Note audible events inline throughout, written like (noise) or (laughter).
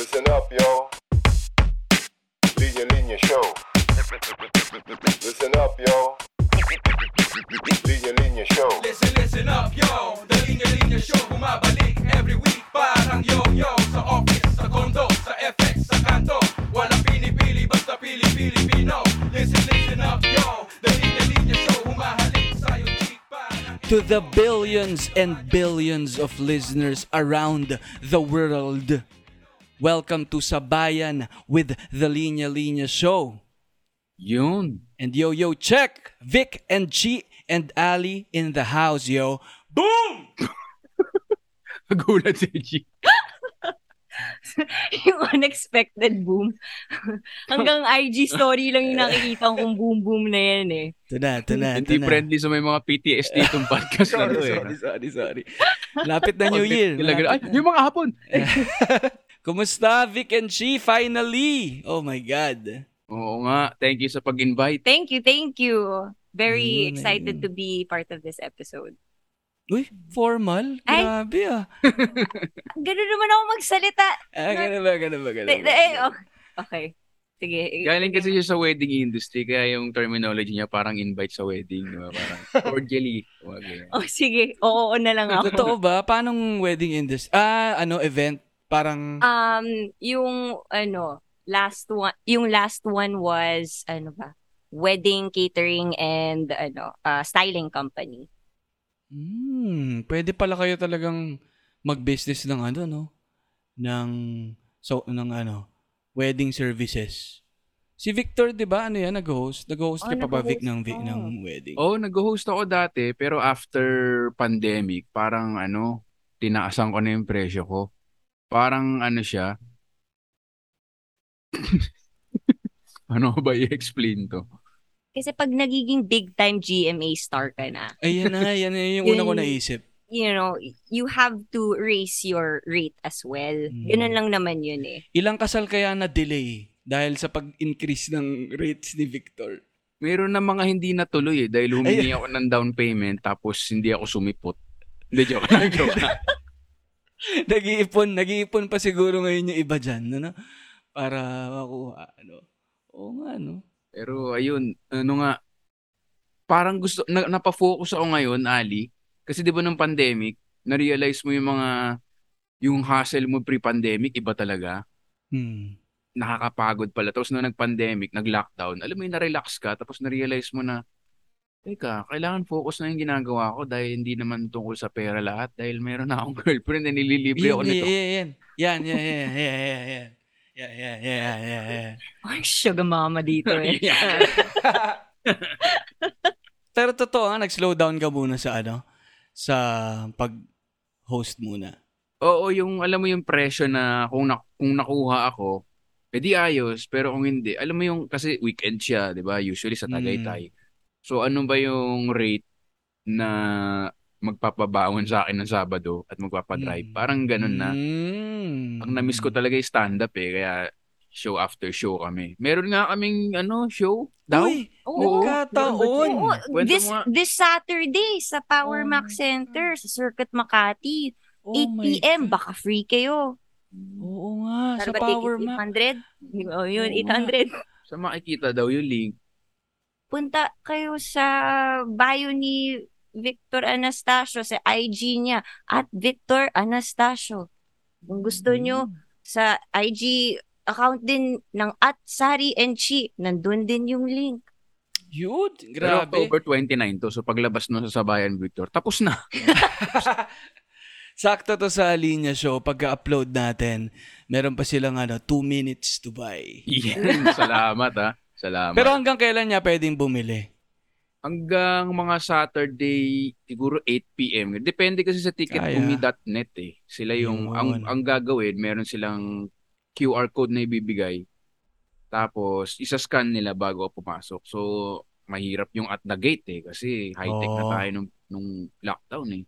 Listen up, yo. Linya Linya Show. Listen up, yo. Linya Linya Show. Listen, listen up, yo The Linya Linya Show Bumabalik every week Parang yo-yo Sa office, sa condo, sa FX, sa kanto Walang pinipili, basta pili-Pilipino Listen, listen up, yo The Linya Linya Show Humahalik sa'yo, to the billions and billions of listeners around the world. Welcome to Sabayan with the Linya Linya Show. Yun. And yo, yo, check! Vic and Chi and Ali in the house, yo. Boom! (laughs) Nagulat si G. (laughs) yung unexpected boom. (laughs) Hanggang IG story lang yung nakikita kong boom-boom na yan eh. Ito na, ito na, ito Hindi na. friendly sa may mga PTSD itong podcast na to eh. sorry, sorry. Lapit na New Year. Ilagay- Ay, yung mga hapon. Kumusta, Vic and Chi? Finally! Oh my God. Oo nga. Thank you sa pag-invite. Thank you, thank you. Very Ayun, excited ayun. to be part of this episode. Uy, formal? Ay. Grabe ah. (laughs) Ganun naman ako magsalita. Ah, ganun ba, ganun ba, ganun Eh, ba? eh, oh. Okay. Sige. Galing kasi siya sa wedding industry, kaya yung terminology niya parang invite sa wedding. Di ba? Parang (laughs) cordially. Ganyan. Oh, sige. Oo, oo na lang ako. Totoo ba? Paano wedding industry? Ah, ano, event? Parang, Um, yung, ano, last one, yung last one was, ano ba? Wedding catering and, ano, uh, styling company. hmm, pwede pala kayo talagang mag-business ng ano, no? Ng, so, ng ano, wedding services. Si Victor, di ba? Ano yan? Nag-host? Nag-host ka Oh, pa ba, Vic, ng, nag-host vi- ako. ng wedding? Oh, nag-host ako dati, pero after pandemic, parang ano, tinaasan ko na yung presyo ko. Parang ano siya, (coughs) ano ba i-explain to? Kasi pag nagiging big time GMA star ka na, Ayan na, yan na yung una ko naisip. you know, you have to raise your rate as well. Mm. Ganun lang naman yun eh. Ilang kasal kaya na delay dahil sa pag-increase ng rates ni Victor? Meron na mga hindi natuloy eh, dahil humingi ako ng down payment tapos hindi ako sumipot. Hindi, joke lang, (laughs) joke lang. (laughs) nag-iipon, nag-iipon pa siguro ngayon yung iba dyan, ano? Para makuha, ano? Oo nga, no? Pero ayun, ano nga, parang gusto, na, napafocus ako ngayon, Ali, kasi di ba nung pandemic, na-realize mo yung mga, yung hustle mo pre-pandemic, iba talaga. Hmm. Nakakapagod pala. Tapos nung nag-pandemic, nag-lockdown, alam mo yung na-relax ka, tapos na-realize mo na, Teka, kailangan focus na yung ginagawa ko dahil hindi naman tungkol sa pera lahat dahil meron na akong (laughs) girlfriend na nililibre ako nito. yan, yan. Yan, yan, yan, yan, yan, yan. Yan, yan, yan, yan, yan. Ay, sugar mama dito eh. (laughs) (laughs) Pero totoo nga, nag-slow down ka muna sa ano? Sa pag-host muna. Oo, yung alam mo yung presyo na kung, na, kung nakuha ako, edi ayos. Pero kung hindi, alam mo yung, kasi weekend siya, di ba? Usually sa Tagaytay. So, ano ba yung rate na magpapabaon sa akin ng Sabado at magpapadrive? Mm. Parang ganun na. Mm. Ang na-miss ko talaga yung stand-up eh. Kaya show after show kami. Meron nga kaming ano, show daw. Uy, Oo. nagkataon. Oo, this, this Saturday sa Power Oh Max Center sa Circuit Makati. Oh 8 my p.m. Baka free kayo. Oo nga, sa Ano ba Power? Max. 800? Oh, yun, Oo nga. 800. Sa makikita daw yung link. Punta kayo sa bio ni Victor Anastasio sa IG niya at Victor Anastasio. Kung gusto nyo, sa IG account din ng at Sari and Chi, nandun din yung link. Yun, Pero grabe. October 29 to. So paglabas nun sa Sabayan Victor, tapos na. (laughs) Sakto to sa linya show. Pagka-upload natin, meron pa silang ano, 2 minutes to buy. Yan. Salamat ha. Salamat. Pero hanggang kailan niya pwedeng bumili? hanggang mga Saturday siguro 8 PM. Depende kasi sa ticketbumi.net eh. Sila yung Yun. ang ang gagawin, meron silang QR code na ibibigay. Tapos isa-scan nila bago pumasok. So mahirap yung at the gate eh kasi high-tech na Oo. tayo nung nung lockdown eh.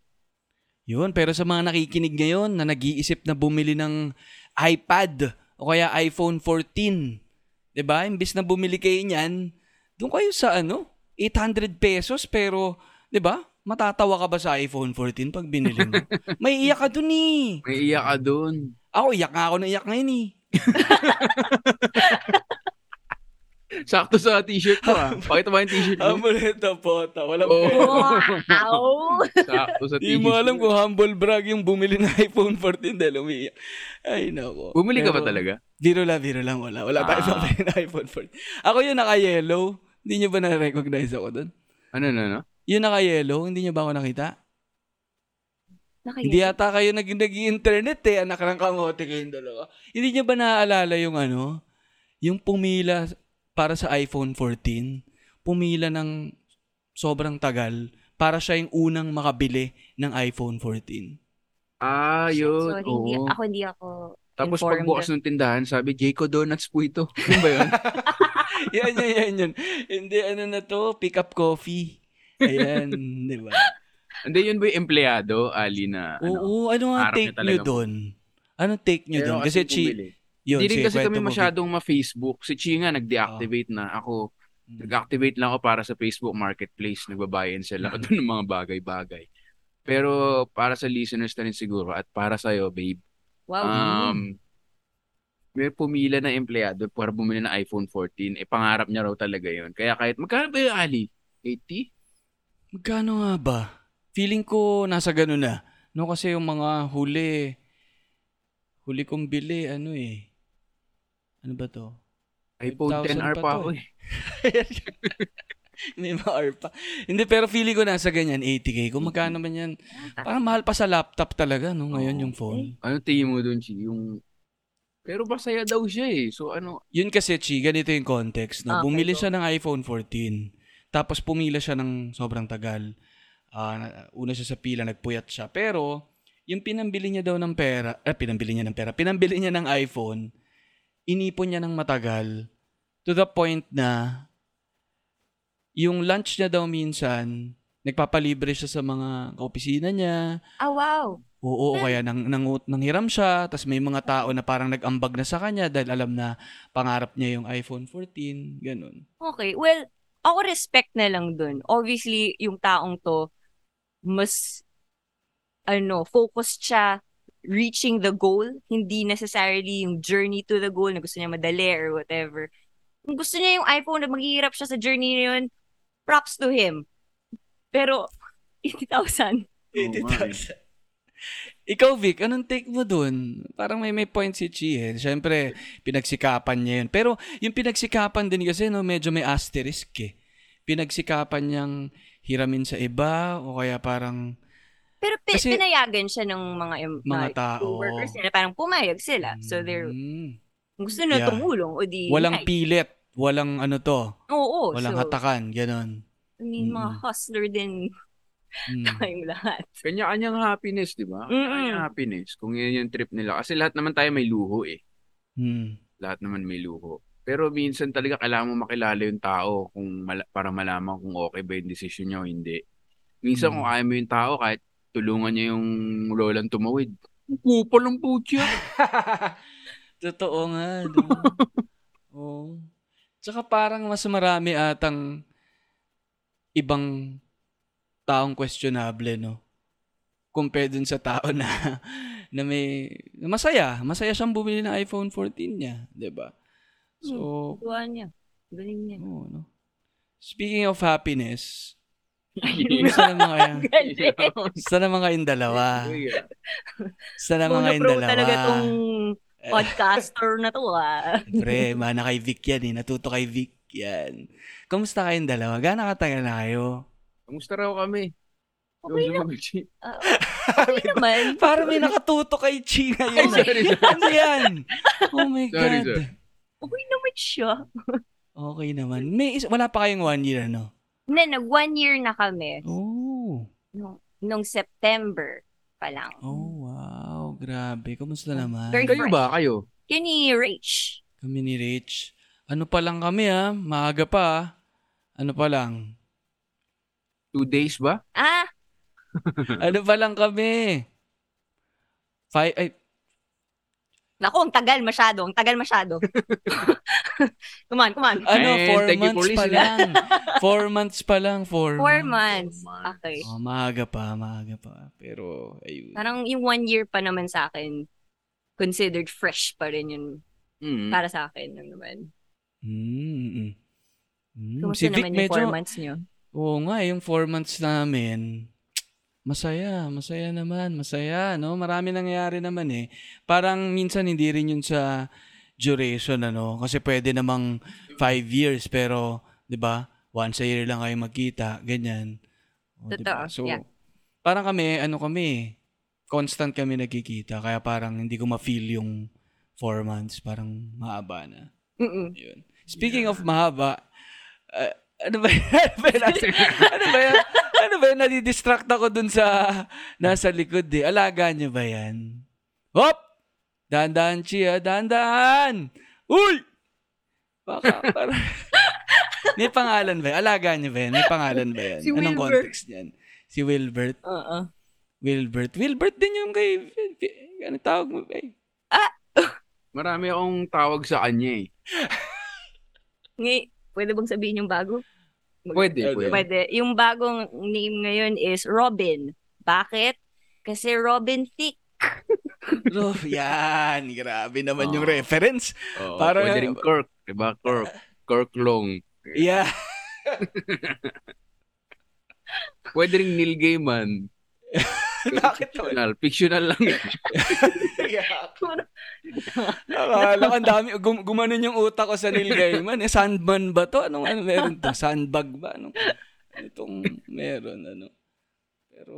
Yun, pero sa mga nakikinig ngayon na nag-iisip na bumili ng iPad o kaya iPhone 14, 'di ba? Imbis na bumili kayo niyan, doon kayo sa ano, 800 pesos pero 'di ba? Matatawa ka ba sa iPhone 14 pag binili mo? (laughs) May iyak ka dun eh. May iyak ka doon. Ako, iyak nga ako na iyak ngayon eh. (laughs) Sakto sa t-shirt mo ah. Pakita mo yung t-shirt mo. Amuleto pota. Walang Oo. pera. Wow! Sakto sa Di t-shirt mo alam kung humble brag yung bumili ng iPhone 14 dahil umiiyak. Ay, nako. Bumili ka ba Pero- talaga? Biro lang, biro lang. Wala. Wala tayo Ah. pabili ng iPhone 14. Ako yung naka-yellow. Hindi nyo ba na-recognize ako doon? Ano, ano, ano? Yung naka-yellow, hindi nyo ba ako nakita? Nakaya- Hindi yata kayo nag nag-internet eh. Anak ng kamote kayong dalawa. Hindi nyo ba naaalala yung ano? Yung pumila para sa iPhone 14. Pumila ng sobrang tagal para siya yung unang makabili ng iPhone 14. Ah, yun. Sorry, hindi, Oo. ako hindi ako Tapos informed. pagbukas ng tindahan, sabi, Jayco Donuts po ito. (laughs) Yun ba yun? (laughs) yan, yan, yan, yan. Hindi, ano na to, pick up coffee. Ayan, (laughs) di ba? Hindi, yun ba yung empleyado, Ali, na ano? Oo, ano nga take nyo doon? Anong take nyo doon? Kasi chi, bumili. Yun, Hindi rin kasi kami mo, masyadong ma-Facebook. Si Chi nga nag-deactivate na. Ako, Mm. nag-activate lang ako para sa Facebook Marketplace. Nagbabayan sila (laughs) ako doon ng mga bagay-bagay. Pero para sa listeners na rin siguro at para sa'yo, babe, Wow. um, may pumila na empleyado para bumili ng iPhone 14. Eh, pangarap niya raw talaga yun. Kaya kahit, magkano ba yung Ali? 80? Magkano nga ba? Feeling ko nasa ganun na. No, kasi yung mga huli, huli kong bili, ano eh. Ano ba to? iPhone 5,000 10R pa pa ako eh. eh. (laughs) May mga R pa. Hindi, pero feeling ko nasa ganyan, 80k. Kung magkano man yan, parang mahal pa sa laptop talaga, no, ngayon yung phone. Ano tingin mo doon, Chi? Yung... Pero masaya daw siya eh. So ano, Yun kasi, Chi, ganito yung context. No? Okay, Bumili siya ng iPhone 14. Tapos pumila siya ng sobrang tagal. Ah, na- una siya sa pila, nagpuyat siya. Pero, yung pinambili niya daw ng pera, eh, pinambili niya ng pera, pinambili niya ng iPhone, inipon niya ng matagal to the point na yung lunch niya daw minsan, nagpapalibre siya sa mga kaopisina niya, ah, wow. Oo, o kaya nang, nang, nanghiram siya, tapos may mga tao na parang nag-ambag na sa kanya dahil alam na pangarap niya yung iPhone 14, ganun. Okay. Well, ako respect na lang dun. Obviously, yung taong to, mas, ano, focused siya reaching the goal, hindi necessarily yung journey to the goal na gusto niya madali or whatever. Kung gusto niya yung iPhone na maghihirap siya sa journey na yun, props to him. Pero, 80,000. Oo nga eh. Ikaw, Vic, anong take mo dun? Parang may may point si Chi eh. Siyempre, pinagsikapan niya yun. Pero yung pinagsikapan din kasi, no, medyo may asterisk eh. Pinagsikapan niyang hiramin sa iba o kaya parang Pero pi- Kasi- pinayagan siya ng mga, em- Mga mga tao. workers nila. Parang pumayag sila. So, they're, Mm, kung gusto na Yeah. tumulong, o di, walang nice. pilit, walang ano to, Oo, walang so, hatakan, ganun. I mean, mga Mm-mm. hustler din Mm. (laughs) tayong lahat. Kanya-kanyang happiness, di ba? Kanya-kanyang happiness. Kung yun yung trip nila. Kasi lahat naman tayo may luho eh. Mm. Lahat naman may luho. Pero minsan talaga kailangan mo makilala yung tao kung mala- para malaman kung okay ba yung decision niya o hindi. Minsan Mm. kung ayaw mo yung tao, kahit tulungan niya yung lolang tumawid. Kupal ng putya. (laughs) Totoo nga. No? (laughs) Oo. Tsaka parang mas marami atang ibang taong questionable, no? Compared dun sa tao na, (laughs) na may, na masaya. Masaya siyang bumili ng iPhone 14 niya, 'di ba? So, Tuwa niya. Galing niya. oo, no? Speaking of happiness, isa naman (laughs) Galing. isa naman kayong dalawa. Isa naman kayong pro dalawa. talaga tong podcaster na to ah. Pre, mana kay Vic yan eh. Natuto kay Vic yan. Kamusta kayong dalawa? Gano'ng katagal na kayo? Kamusta raw kami? Okay na. Ah, okay (laughs) naman. Parang may nakatuto kay Chi ngayon. Oh my Sorry, sorry. ano yan? Oh my Sorry, God. sorry. Okay naman siya. Okay naman. May is- wala pa kayong one year, ano? Na, nag one year na kami. Oh. Nung, nung September pa lang. Oh, wow. Grabe. Kamusta naman? Very Kayo ba? Kayo? Yun ni Rach. Kami ni Rich. Ano pa lang kami, ha? Maaga pa, ah. Ano pa lang? Two days ba? Ah, (laughs) Ano pa lang kami? Five, ay, naku, ang tagal masyado. Ang tagal masyado. (laughs) come on, come on. ano, Eh, four thank months pa lang. Four months pa lang. Four, Four months. months. Okay. Oh, maaga pa, maaga pa. Pero, ayun. Parang yung one year pa naman sa akin, considered fresh pa rin yun. Mm. Para sa akin lang naman. Mm, mm. Mm, Kumusta si Vic naman yung medyo, four months nyo? oo nga, yung four months namin, masaya, masaya naman, masaya, no? Marami nangyayari naman eh. Parang minsan hindi rin yun sa duration, ano? Kasi pwede namang five years, pero, di ba, once a year lang kayo magkita, ganyan. O? Totoo, So, yeah. parang kami, ano kami, constant kami nagkikita, kaya parang hindi ko ma-feel yung four months, parang mahaba na. Mm-mm. Yun. Speaking of mahaba, uh, ano ba yan? (laughs) ano ba yan? ano ba yan? Ano ba yan? Nadidistract ako dun sa nasa likod eh. Alaga niyo ba yan? Hop! Dahan-dahan. Dahan-dahan! Uy! Baka, para... (laughs) May pangalan ba yan? Alaga niyo ba yan? May pangalan ba yan? Si Anong Wilbert. context niyan? Si Wilbert. Oo. Wilbert. Wilbert din yung kay... Ano tawag mo ba eh? Marami akong tawag sa kanya eh. Ngay, pwede bang sabihin yung bago? Pwede, Pwede. pwede. Pwede. Yung bagong name ngayon is Robin. Bakit? Kasi Robin Thicke. (laughs) Oh, yan. Grabe naman yung Oh. reference. Oo, Parang- pwede rin Kirk. Diba? Kirk. Kirk Long. Yeah. (laughs) Pwede rin Neil Gaiman. (laughs) Bakit naman? Fictional. Fictional lang. eh. Akala ko ang dami. Gum- gumanon yung utak ko sa Neil Gaiman. Eh, sandman ba to? Anong ano meron to? Sandbag ba? Anong, ano itong meron? Ano? Pero,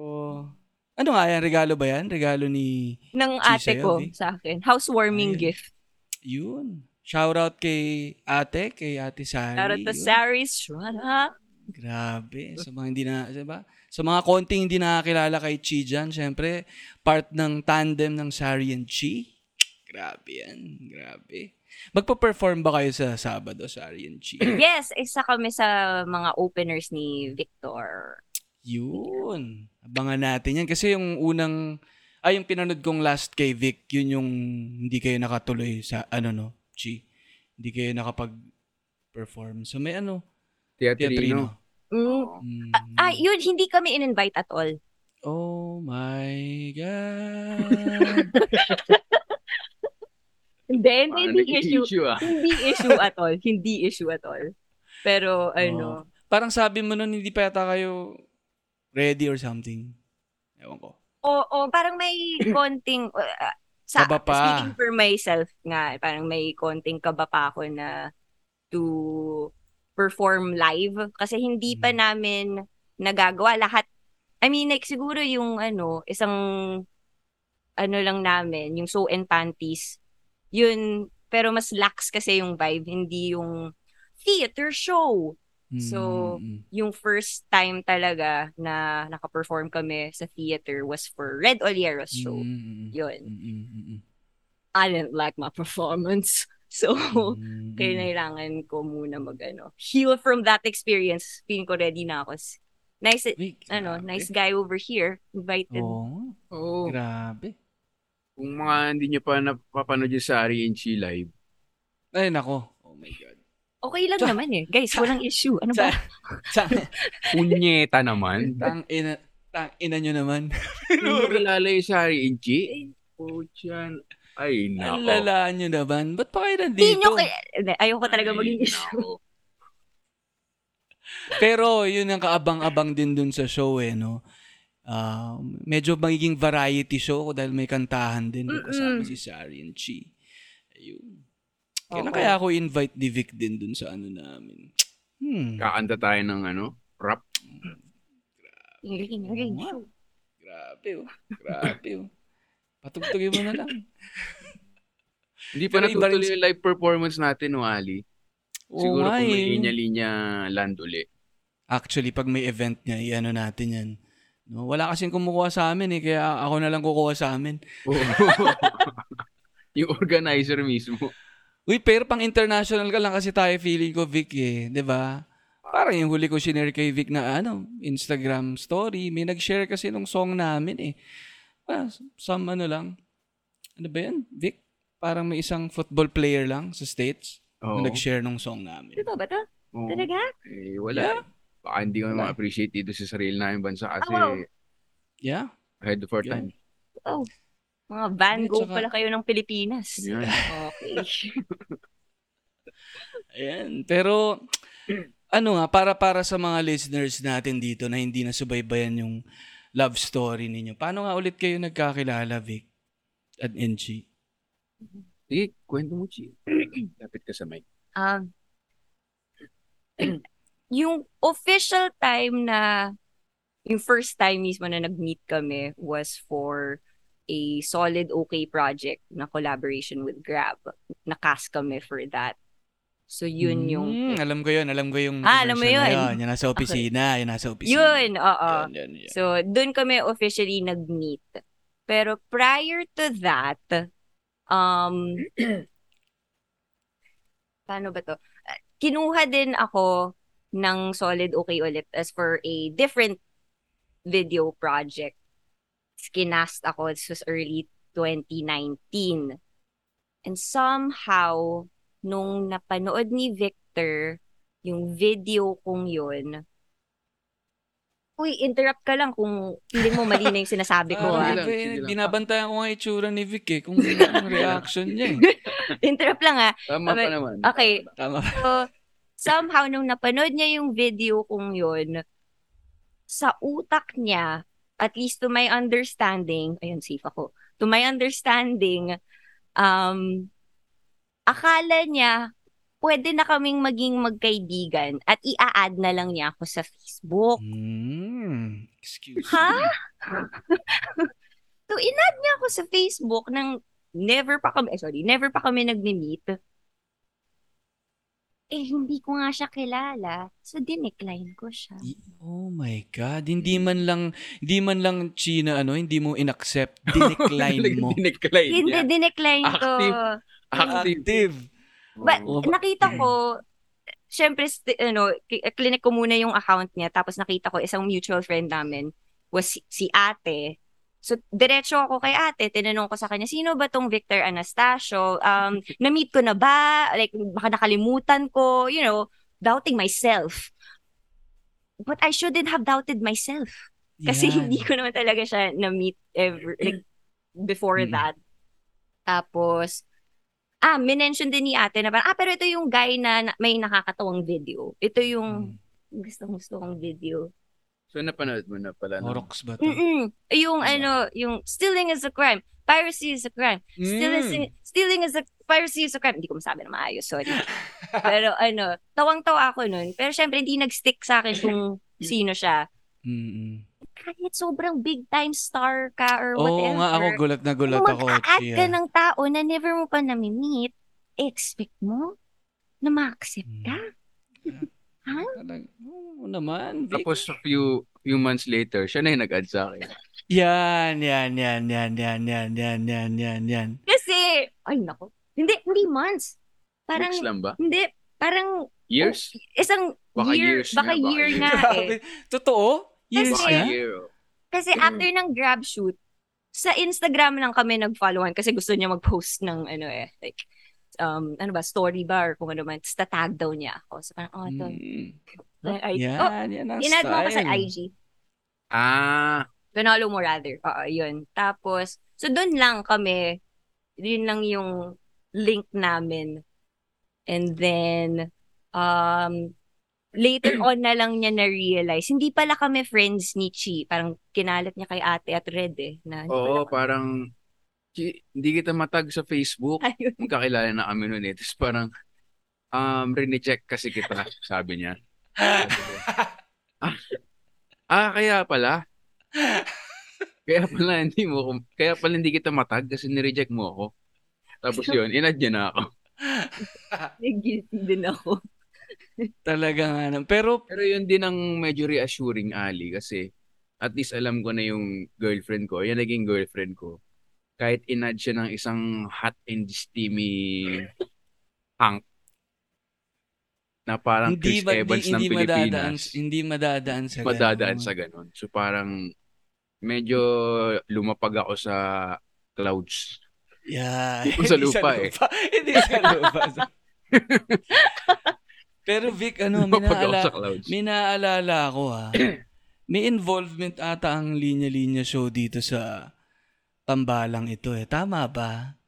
ano nga yan? Regalo ba yan? Regalo ni... ng ate sa'yo, ko Vic? sa akin. Housewarming Ayun. gift. Yun. Shout out kay ate, kay ate Sari. Para to Yun. Saris Shwana. Grabe. Sa mga hindi na, diba? Sa mga konting hindi nakakilala kay Chi dyan, syempre, part ng tandem ng Sari and Chi. Grabe yan. Grabe. Magpa-perform ba kayo sa Sabado, and Chi? (clears throat) Yes, isa kami sa mga openers ni Victor. Yun. Abangan natin yan. Kasi yung unang, ay yung pinanood kong last kay Vic, yun yung hindi kayo nakatuloy sa, ano no, Chi. Hindi kayo nakapag-perform. So may ano, Teatrino. teatrino. Mm. Mm. Ah, yun, hindi kami in-invite at all. Oh my God. (laughs) Hindi, hindi, hindi issue. issue ah. Hindi issue at all. Hindi issue at all. Pero, ano, Parang sabi mo nun, hindi pa yata kayo ready or something. Ewan ko. o, o parang may konting, uh, sa, Kaba pa. speaking for myself nga, parang may konting kaba pa ako na to perform live kasi hindi pa Mm. namin nagagawa lahat. I mean, like, siguro yung ano, isang ano lang namin, yung so and panties, yun, pero mas lax kasi yung vibe, hindi yung theater show. So, Mm, Yung first time talaga na naka-perform kami sa theater was for Red Oliero's show. mm, mm, Yun. mm, mm, mm, mm, I didn't like my performance. (laughs) So, mm, mm. kailangan ko muna mag ano, heal from that experience. Feeling ko ready na ako. Nice, Uy, ano, grabe. nice guy over here. Invited. Oo. Oo. Grabe. Kung mga hindi nyo pa napapanood yung Sari and Chi live, Ay, nako. Oh my God. Okay lang Sa- naman eh. Guys, walang issue. Ano ba? Sa, (laughs) punyeta naman. (laughs) tang ina, tang ina nyo naman. (laughs) Hindi mo kilala yung Sari and Chi? Oh, dyan. Ay, Ang nako. lalaan nyo naman. Ba't pa kayo Hindi nandito? nyo kaya... Hindi, Ayoko talaga Ay, maging issue. nako. Pero yun ang kaabang-abang din dun sa show eh, no? Ah, medyo magiging variety show dahil may kantahan din kung kasama Mm-mm. si Sari and Chi. Ayun. Kailan Oo. kaya ako invite ni Vic din dun sa ano namin? Hmm. Kakanta tayo ng ano, rap. Nga. show. Grabe oh. Grabe oh. Patugtugin mo na lang. Hindi pa natutuloy yung live performance natin, Ali? Oo Siguro nga kung may eh. linya-linya land uli. Actually, pag may event niya, i-ano natin yan. No, wala kasing kumukuha sa amin eh, kaya ako na lang kukuha sa amin. (laughs) yung organizer mismo. Uy, pero pang international ka lang kasi tayo feeling ko, Vic eh. 'di ba? Parang yung huli ko sinare kay Vic na ano, Instagram story. May nag-share kasi nung song namin eh. Ah, some ano lang. Ano ba yan, Vic? Parang may isang football player lang sa States Oo. na nag-share nung song namin. Totoo ba to? Oo. Talaga? Eh, wala. Yeah. Baka hindi ko Wala. ma-appreciate dito sa sarili namin bansa kasi Oh, wow. Yeah? ahead of our Yeah. time. Oh. Mga Van Gogh tsaka- pala kayo ng Pilipinas. Yan. Okay. (laughs) Ayan. Pero, ano nga, para para sa mga listeners natin dito na hindi nasubaybayan yung love story ninyo. Paano nga ulit kayo nagkakilala, Vic? At NG? Sige, kwento mo, Chi. (clears throat) Lapit ka sa mic. Um, (clears throat) yung official time na yung first time mismo na nag-meet kami was for a solid okay project na collaboration with Grab. Nakas kami for that. So yun yung Hmm, alam ko yun. Alam ko yung Ah, alam mo commercial na yun? Yung nasa opisina. (laughs) Yung nasa opisina. yun, oo. Yun, yun, yun. So doon kami officially nag-meet. Pero prior to that, um (clears throat) paano ba to? Kinuha din ako ng Solid Okay ulit as for a different video project. Skinast ako. This was early 2019. And somehow, nung napanood ni Victor yung video kong yun, Uy, interrupt ka lang kung hindi mo mali na yung sinasabi (laughs) ko. Ah, ah. binabantayan ko nga itsura ni Vic eh. Kung (laughs) anong reaction niya eh. interrupt lang ah. Tama pa Okay. naman. Okay. Tama. So, somehow, nung napanood niya yung video kong yun, sa utak niya, at least to my understanding, ayun, safe ako, to my understanding, um, akala niya, pwede na kaming maging magkaibigan at ia-add na lang niya ako sa Facebook. Hmm. Excuse Ha? me. (laughs) So, inad niya ako sa Facebook nang never pa kami, eh, sorry, never pa kami nagme-meet. Eh, hindi ko nga siya kilala. So, dinecline ko siya. Oh my God. Hindi man lang, hindi man lang, China, ano, hindi mo inaccept. (laughs) Dinecline mo. Dinecline Hindi, niya. dinecline ko. Active. Active. Active. But, ba- nakita ko, syempre, st- ano, clinic ko muna yung account niya, tapos nakita ko isang mutual friend namin was si, si ate. So, diretso ako kay ate, tinanong ko sa kanya, sino ba tong Victor Anastasio? Um, (laughs) na-meet ko na ba? Like, baka nakalimutan ko, you know, doubting myself. But I shouldn't have doubted myself. Kasi Yan. hindi ko naman talaga siya na-meet ever, like, before Mm. that. Tapos, ah, minention din ni ate na parang, ah, pero ito yung guy na, na- may nakakatawang video. Ito yung Hmm. gusto-gusto kong video. So, napanood mo na pala. no? Orox ba to? Mm-mm. Yung ano, yung stealing is a crime. Piracy is a crime. Stealing, Mm. is, stealing is a, piracy is a crime. Hindi ko masabi na maayos, sorry. (laughs) pero ano, tawang-tawa ako nun. Pero syempre, hindi nag-stick sa akin kung (laughs) sino siya. Mm-mm. Kahit sobrang big time star ka or Oo whatever. nga ako, gulat na gulat Kung ako. mag-a-add Chia. ka ng tao na never mo pa nami-meet, expect mo na ma-accept ka? Ha? Talag- Oo naman, Vic. Tapos, a few, few months later, siya na yung nag-add sa akin. Yan, yan, yan, yan, yan, yan, yan, yan, yan, yan. Kasi, ay nako, hindi, hindi months. Parang, Weeks lang ba? hindi, parang Years? isang Baka year, years baka nga, baka year nga (laughs) eh. Totoo? Years Kasi- Baka na? year. Kasi after ng grab shoot, sa Instagram lang kami nag-followan kasi gusto niya mag-post ng ano eh, like, um, ano ba, story ba or kung ano man, tapos tatag daw niya ako. So parang, oh, ito. Mm. Ay, Yan, oh, yan ang inad mo ako sa style. IG. Ah, Pinalo mo rather. Oo, yun. Tapos, so doon lang kami, yun lang yung link namin. And then, um, later on na lang niya na-realize, hindi pala kami friends ni Chi. Parang kinalat niya kay ate at Red eh. Na, oo, parang, "Chi, hindi kita matag sa Facebook. (laughs) Ayun. Magkakilala na kami noon eh. Tapos parang, um, rinicheck kasi kita, sabi niya. Ah, (laughs) ah, kaya pala. Kaya pala hindi mo, kaya pala hindi kita matag kasi nireject mo ako. Tapos yun, inad niya na ako. (laughs) Guilty din ako. Talaga nga. naman. Pero, Pero yun din ang medyo reassuring, Ali, kasi at least alam ko na yung girlfriend ko, yan naging girlfriend ko. Kahit inad siya ng isang hot and steamy hunk na parang hindi, Chris ma- Evans di, ng hindi madadaan, Pilipinas. hindi madadaan sa Madadaan ganun. sa ganun. So parang medyo lumapag ako sa clouds. Yeah. Hindi (laughs) sa Hindi lupa eh. Hindi sa lupa. (laughs) (laughs) Pero Vic, ano, may, Lumapag ako sa clouds. may ha. (clears throat) Involvement ata ang Linya Linya show dito sa tambalang ito eh. Tama ba?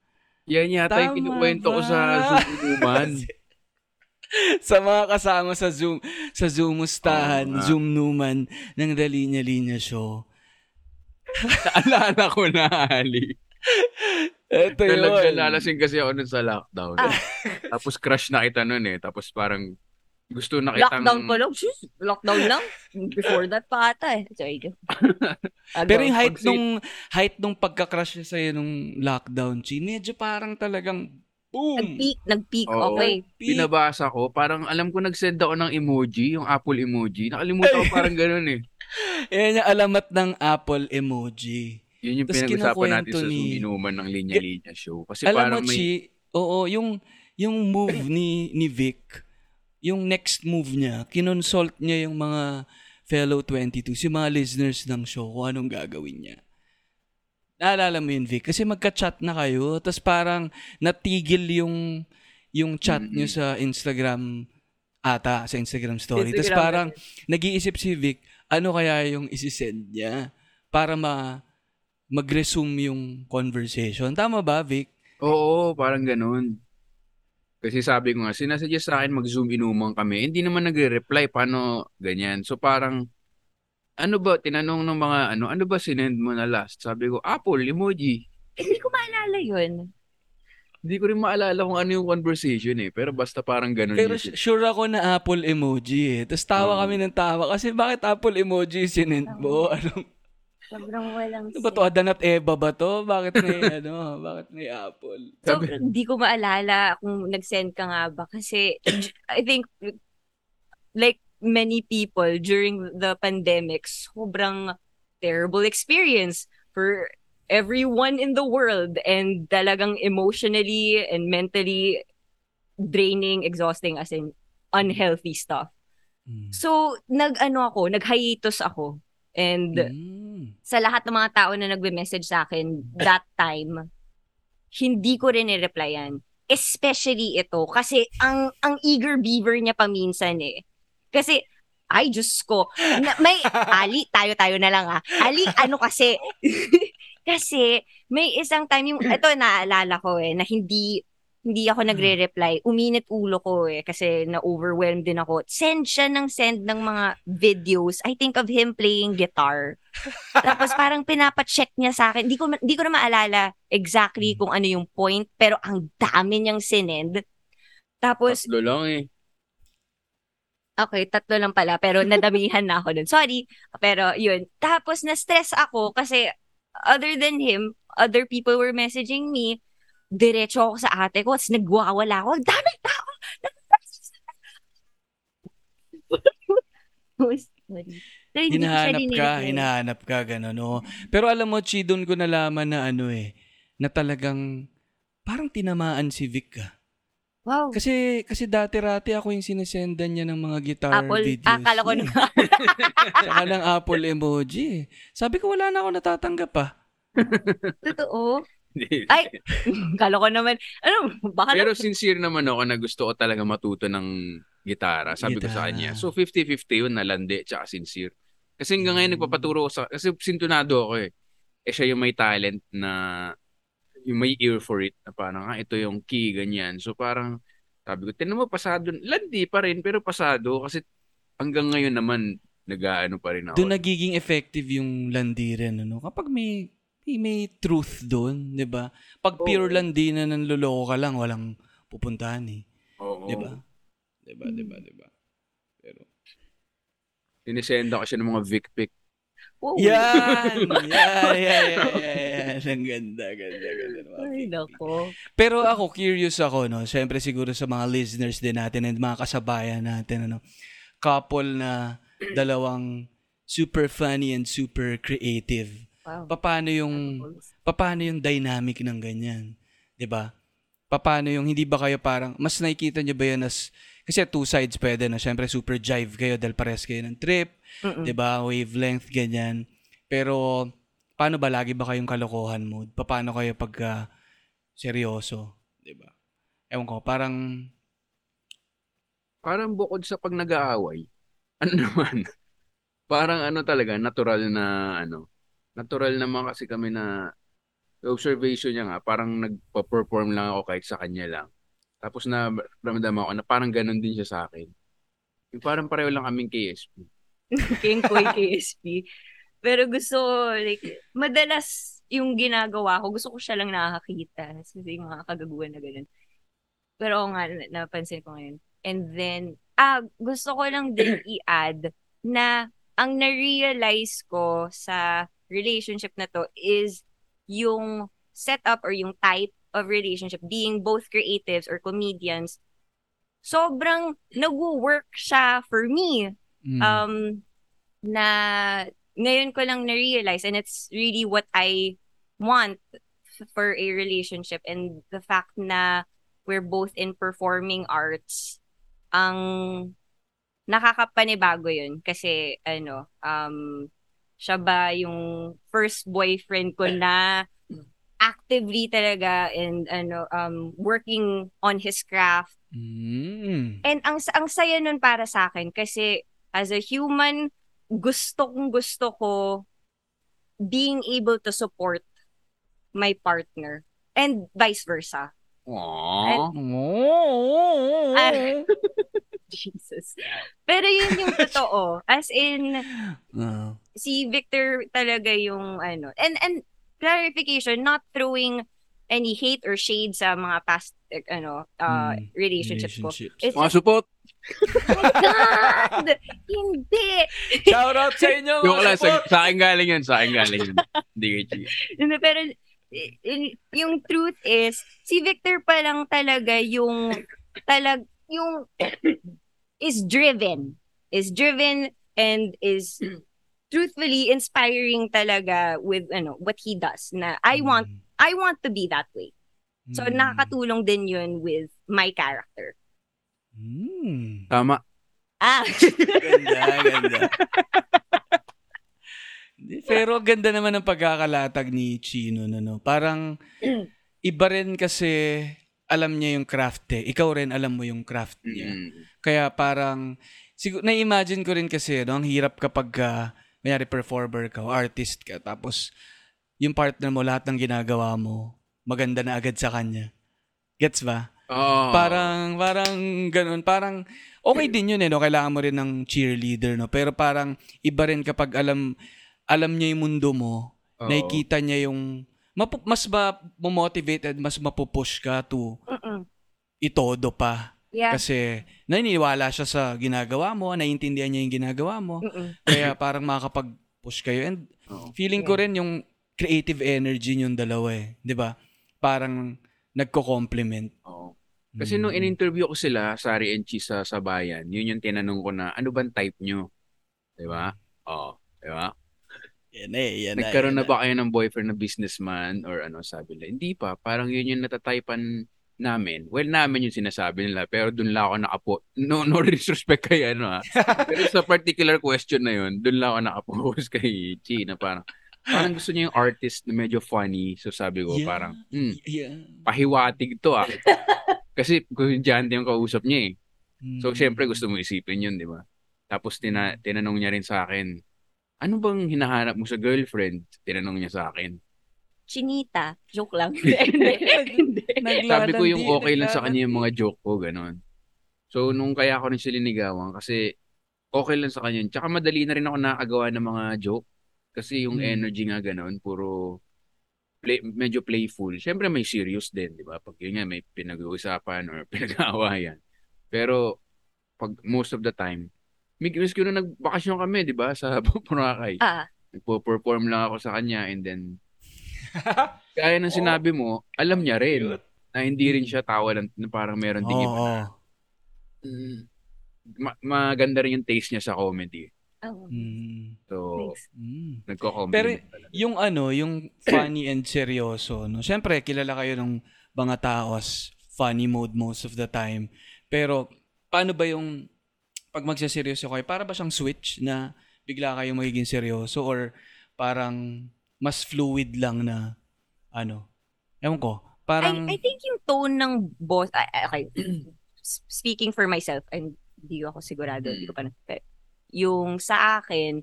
Yan yata yung Tama kinukwento ko sa Zoom Numan. (laughs) sa mga kasama sa Zoom, sa Zoommustahan, Oo nga. Zoom Numan ng The Linya Linya Show. (laughs) Naalala ko na, Ali. Ito yun. Nalaglalasing kasi ako nun sa lockdown. Ah. Tapos crush na kita nun eh. Tapos parang gusto na kitang... Lockdown pa lang. Sus, lockdown lang. Before that pa ata eh. Sorry. (laughs) Pero yung height Pag- nung height nung pagka-crush niya sa'yo nung lockdown, Chi, medyo parang talagang boom! Nag-peak, nag-peak. Oo. Okay. Peak. Binabasa ko, parang alam ko nag-send ako ng emoji, yung Apple emoji. Nakalimutan ko parang ganun eh. (laughs) Yan yung alamat ng Apple emoji. Yun yung Tas pinag-usapan natin sa ni- inuman ng linya-linya show. Kasi Alam parang mo, may... Chi, oo, yung, yung move ni, ni Vic, yung next move niya, kinonsult niya yung mga fellow 22, si mga listeners ng show, kung anong gagawin niya. Naalala mo yun, Vic? Kasi magka-chat na kayo, tapos parang natigil yung yung chat Mm-mm. niyo sa Instagram ata, sa Instagram story. Tapos parang nag-iisip si Vic, ano kaya yung isi-send niya para ma mag-resume yung conversation. Tama ba, Vic? Oo, parang ganun. Kasi sabi ko nga, sinasuggest sa akin mag-zoom inuman kami. Hindi naman nagre-reply. Paano ganyan? So parang, ano ba, tinanong ng mga ano, ano ba sinend mo na last? Sabi ko, Apple, emoji. Hindi ko maalala yun. Hindi ko rin maalala kung ano yung conversation eh. Pero basta parang ganun Pero yun. sure ako na Apple emoji eh. Tapos tawa Oo. kami ng tawa. Kasi bakit Apple emoji sinend mo? Anong, Sobrang walang ano ba to? Adan at Eva ba to? Bakit may (laughs) ano? Bakit may Apple? So, Sabi- hindi ko maalala kung nag-send ka nga ba. Kasi, (clears throat) I think, like many people during the pandemic, sobrang terrible experience for everyone in the world and talagang emotionally and mentally draining, exhausting, as in unhealthy stuff. Hmm. So, nag-ano ako, nag-hiatus ako. And Hmm. Sa lahat ng mga tao na nagbe-message sa akin that time, hindi ko rin i-replyan. Especially ito. Kasi ang ang eager beaver niya paminsan eh. Kasi, ay, Diyos ko. Na, may, (laughs) Ali, tayo-tayo na lang ah. Ali, ano kasi, (laughs) kasi, may isang time yung, ito naalala ko eh, na hindi, hindi ako nagre-reply. Uminit ulo ko eh, kasi na-overwhelmed din ako. Send siya ng send ng mga videos. I think of him playing guitar. Tapos (laughs) parang pinapacheck niya sa akin. Di ko, ma- di ko na maalala exactly kung ano yung point, pero ang dami niyang sinend. Tapos, Tatlo lang eh. Okay, tatlo lang pala, pero nadamihan na ako dun. Sorry, pero yun. Tapos na-stress ako kasi other than him, other people were messaging me. Diretso ako sa ate ko, tapos nagwawala ako. Ang daming tao! So, Hinahanap ka, hinahanap ka, gano'n, no? Pero alam mo, Chi, doon ko nalaman na ano eh, na talagang parang tinamaan si Vic ah. Wow. Kasi, kasi dati-rati ako yung sinesendan niya ng mga guitar Apple, videos. akala ko niya. na. Tsaka ng Apple emoji eh. Sabi ko, wala na ako natatanggap ah. Totoo. Ay, (laughs) akala ko naman, ano, baka Pero sincere naman ako na gusto ko talaga matuto ng gitara. Sabi ko sa Gitara. kanya. So 50-50 yun na landi tsaka sincere. Kasi hanggang ngayon nagpapaturo ko sa... Kasi sintunado ako eh. Eh siya yung may talent na... Yung may ear for it. Na parang, ah, ito yung key, ganyan. So parang, sabi ko, tinan mo, pasado. Landi pa rin, pero pasado. Kasi hanggang ngayon naman, nag-ano pa rin ako. Doon nagiging effective yung landirin, ano? Kapag may, may, may truth doon, di ba? Pag pure landi na nanloloko ka lang, walang pupuntahan eh. Oo. Di ba? Di ba, di ba, di ba? Pero, Sinisenda ko siya ng mga Vic pic. Wow. yan! Yan, (laughs) yan, yan, yan. Ang ganda, ganda, ganda. ng Ay, nako. Pero ako, curious ako, no? Siyempre siguro sa mga listeners din natin and mga kasabayan natin, ano? Couple na dalawang super funny and super creative. Wow. Paano yung paano yung dynamic ng ganyan? 'Di ba? Paano yung hindi ba kayo parang mas nakikita niyo ba yan as kasi two sides pwede na. Syempre super jive kayo dahil pares kayo ng trip. 'di ba? Wavelength ganyan. Pero paano ba lagi ba kayong kalokohan mode? Paano kayo pagka seryoso, 'di ba? Ewan ko, parang parang bukod sa pag nag-aaway, (laughs) ano naman, parang ano talaga, natural na ano, natural naman kasi kami na observation niya nga, parang nagpa-perform lang ako kahit sa kanya lang. Tapos na ramdam ako na parang ganun din siya sa akin. Yung parang pareho lang kaming KSP. (laughs) King Koy KSP. Pero gusto like, madalas yung ginagawa ko, gusto ko siya lang nakakita. Kasi yung mga kagaguhan na ganun. Pero nga, na- napansin ko ngayon. And then, ah, gusto ko lang din i-add na ang na-realize ko sa relationship na to is yung setup or yung type of relationship being both creatives or comedians sobrang nag-work siya for me Mm. um na ngayon ko lang na-realize and it's really what I want for a relationship and the fact na we're both in performing arts ang nakakapanibago yun kasi ano um siya ba yung first boyfriend ko na actively talaga and ano um working on his craft Mm. And ang ang saya nun para sa akin kasi as a human, gusto kong gusto ko being able to support my partner and vice versa. Aww. Ah, (laughs) Jesus. Pero yun yung totoo. As in, Ah. Si Victor talaga yung ano. And and clarification, not throwing any hate or shade sa mga past eh, ano uh, Mm, relationships ko. relationships. It's Mga support. God! Hindi! Shout out sa inyo, Yung mga lang, sa, sa akin galing yun. Sa akin galing yun. Hindi kay Pero y- yung truth is, si Victor pa lang talaga yung talag yung is driven. Is driven and is truthfully inspiring talaga with ano what he does na I want I want to be that way. So Mm. nakakatulong din yun with my character. Mm. Tama. Ah. (laughs) Ganda, ganda. Pero ganda naman ng pagkakalatag ni Chino. No, no? Parang (clears throat) iba rin kasi alam niya yung craft eh. Ikaw rin alam mo yung craft niya. Mm. Kaya parang, siguro, na-imagine ko rin kasi, no, ang hirap kapag, uh, mayari performer ka, o artist ka, tapos, yung partner mo, lahat ng ginagawa mo, maganda na agad sa kanya. Gets ba? Oo. Parang, parang ganun. Parang, okay din yun eh, no? Kailangan mo rin ng cheerleader, no? Pero parang, iba rin kapag alam, alam niya yung mundo mo, Oo. nakikita niya yung, mapu- mas ba motivated, mas mapupush ka to Mm-mm. itodo pa. Yeah. Kasi naniniwala siya sa ginagawa mo, naiintindihan niya yung ginagawa mo. Mm-mm. Kaya parang makakapag-push kayo. And feeling ko rin yung creative energy yung dalawa eh. 'Di ba Parang nagko-complement. Oo. Kasi nung in-interview ko sila, Sari and Chi sa, sa bayan, yun yung tinanong ko na, ano bang type nyo? Di ba? Oo. Di ba? Yan eh, yan Nagkaroon na ba kayo ng boyfriend na businessman or ano sabi nila? Hindi pa. Parang yun yung natatypan namin. Well, namin yung sinasabi nila. Pero dun lang ako nakapo. No, no (laughs) disrespect kay ano ha. Pero sa particular question na yun, dun lang ako nakapost (laughs) kay Chi na parang, parang gusto niya yung artist na medyo funny. So sabi ko Yeah. parang, hmm, Yeah. pahiwatig to ah. Kasi komedyante yung kausap niya eh. Mm. So, syempre gusto mo isipin yun, di ba? Tapos, tina- tinanong niya rin sa akin, ano bang hinahanap mo sa girlfriend? Tinanong niya sa akin. Chinita. Joke lang. (laughs) Hindi. Sabi ko yung okay lang sa kanya yung mga joke ko, ganon. So, nung kaya ko rin siya linigawan, kasi okay lang sa kanya. Tsaka madali na rin ako nakagawa ng mga joke. Kasi yung Mm. energy nga ganon, puro play, medyo playful. Syempre may serious din, di ba? Pag yun nga, may pinag-uusapan or (laughs) pinag-aawayan. Pero, pag most of the time, may miski na nagbakasyon kami, di ba? Sa (laughs) Boracay. Ah. Nagpo-perform lang ako sa kanya and then, (laughs) kaya ng sinabi mo, alam niya rin na hindi rin siya tawa lang na parang meron oo. Mm, ma- maganda rin yung taste niya sa comedy. Oh, Mm. So, thanks. Mm. nagko-comedy. Pero talaga. yung ano, yung funny and seryoso, no? Siyempre, kilala kayo ng mga tao as funny mode most of the time. Pero, paano ba yung pag magsaseryoso kayo, para ba siyang switch na bigla kayong magiging seryoso or parang mas fluid lang na ano? Ewan ko. Parang, I, I think yung tone ng boss, okay, (clears throat) speaking for myself, and hindi ako sigurado, hindi ko pa na, yung sa akin,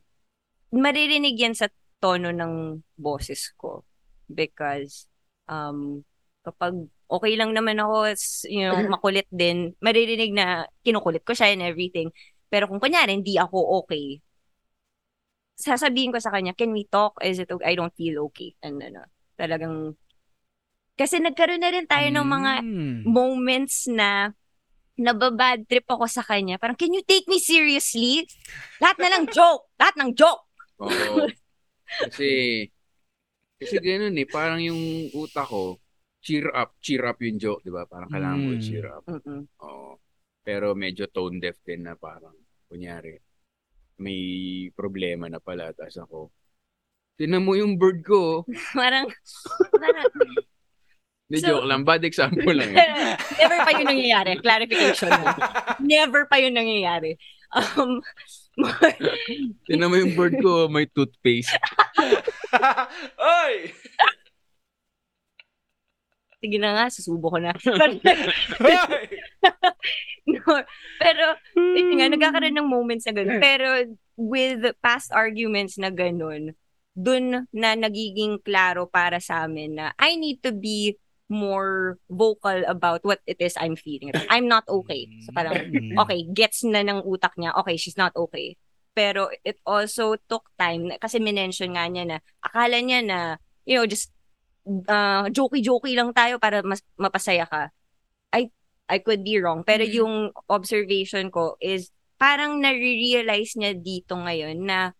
maririnig yan sa tono ng boses ko. Because Um, kapag okay lang naman ako, you know, (clears throat) makulit din, maririnig na kinukulit ko siya and everything. Pero kung kunyari, hindi ako okay, sasabihin ko sa kanya, can we talk? Is it okay? I don't feel okay. And ano, talagang, kasi nagkaroon na rin tayo ng mga Mm. moments na nababad trip ako sa kanya. Parang, can you take me seriously? Lahat na lang joke. Lahat ng joke. Oo. Kasi, kasi ganun eh, parang yung utak ko, cheer up, cheer up yung joke, di ba? Parang kailangan mo Mm. cheer up. Mm-mm. Oo. Pero medyo tone deaf din na parang, kunyari, may problema na pala, tapos ako, tinan mo yung bird ko. (laughs) Parang, parang, Hindi, So- joke lang. Bad example lang. (laughs) never pa yun nangyayari. Clarification mo. Never pa yun nangyayari. Um, (laughs) Tinan mo yung bird ko, may toothpaste. Oy! Sige na nga, susubo ko na. (laughs) (laughs) No, pero, yun nga, nagkakaroon ng moments na gano'n. Pero, with past arguments na gano'n, dun na nagiging klaro para sa amin na I need to be more vocal about what it is I'm feeling. I'm not okay. So parang, Mm. okay, gets na ng utak niya, okay, she's not okay. Pero it also took time, kasi minention nga niya na, akala niya na, you know, just uh, jokey-jokey lang tayo para mas mapasaya ka. I I could be wrong. Pero yung observation ko is, parang nare-realize niya dito ngayon na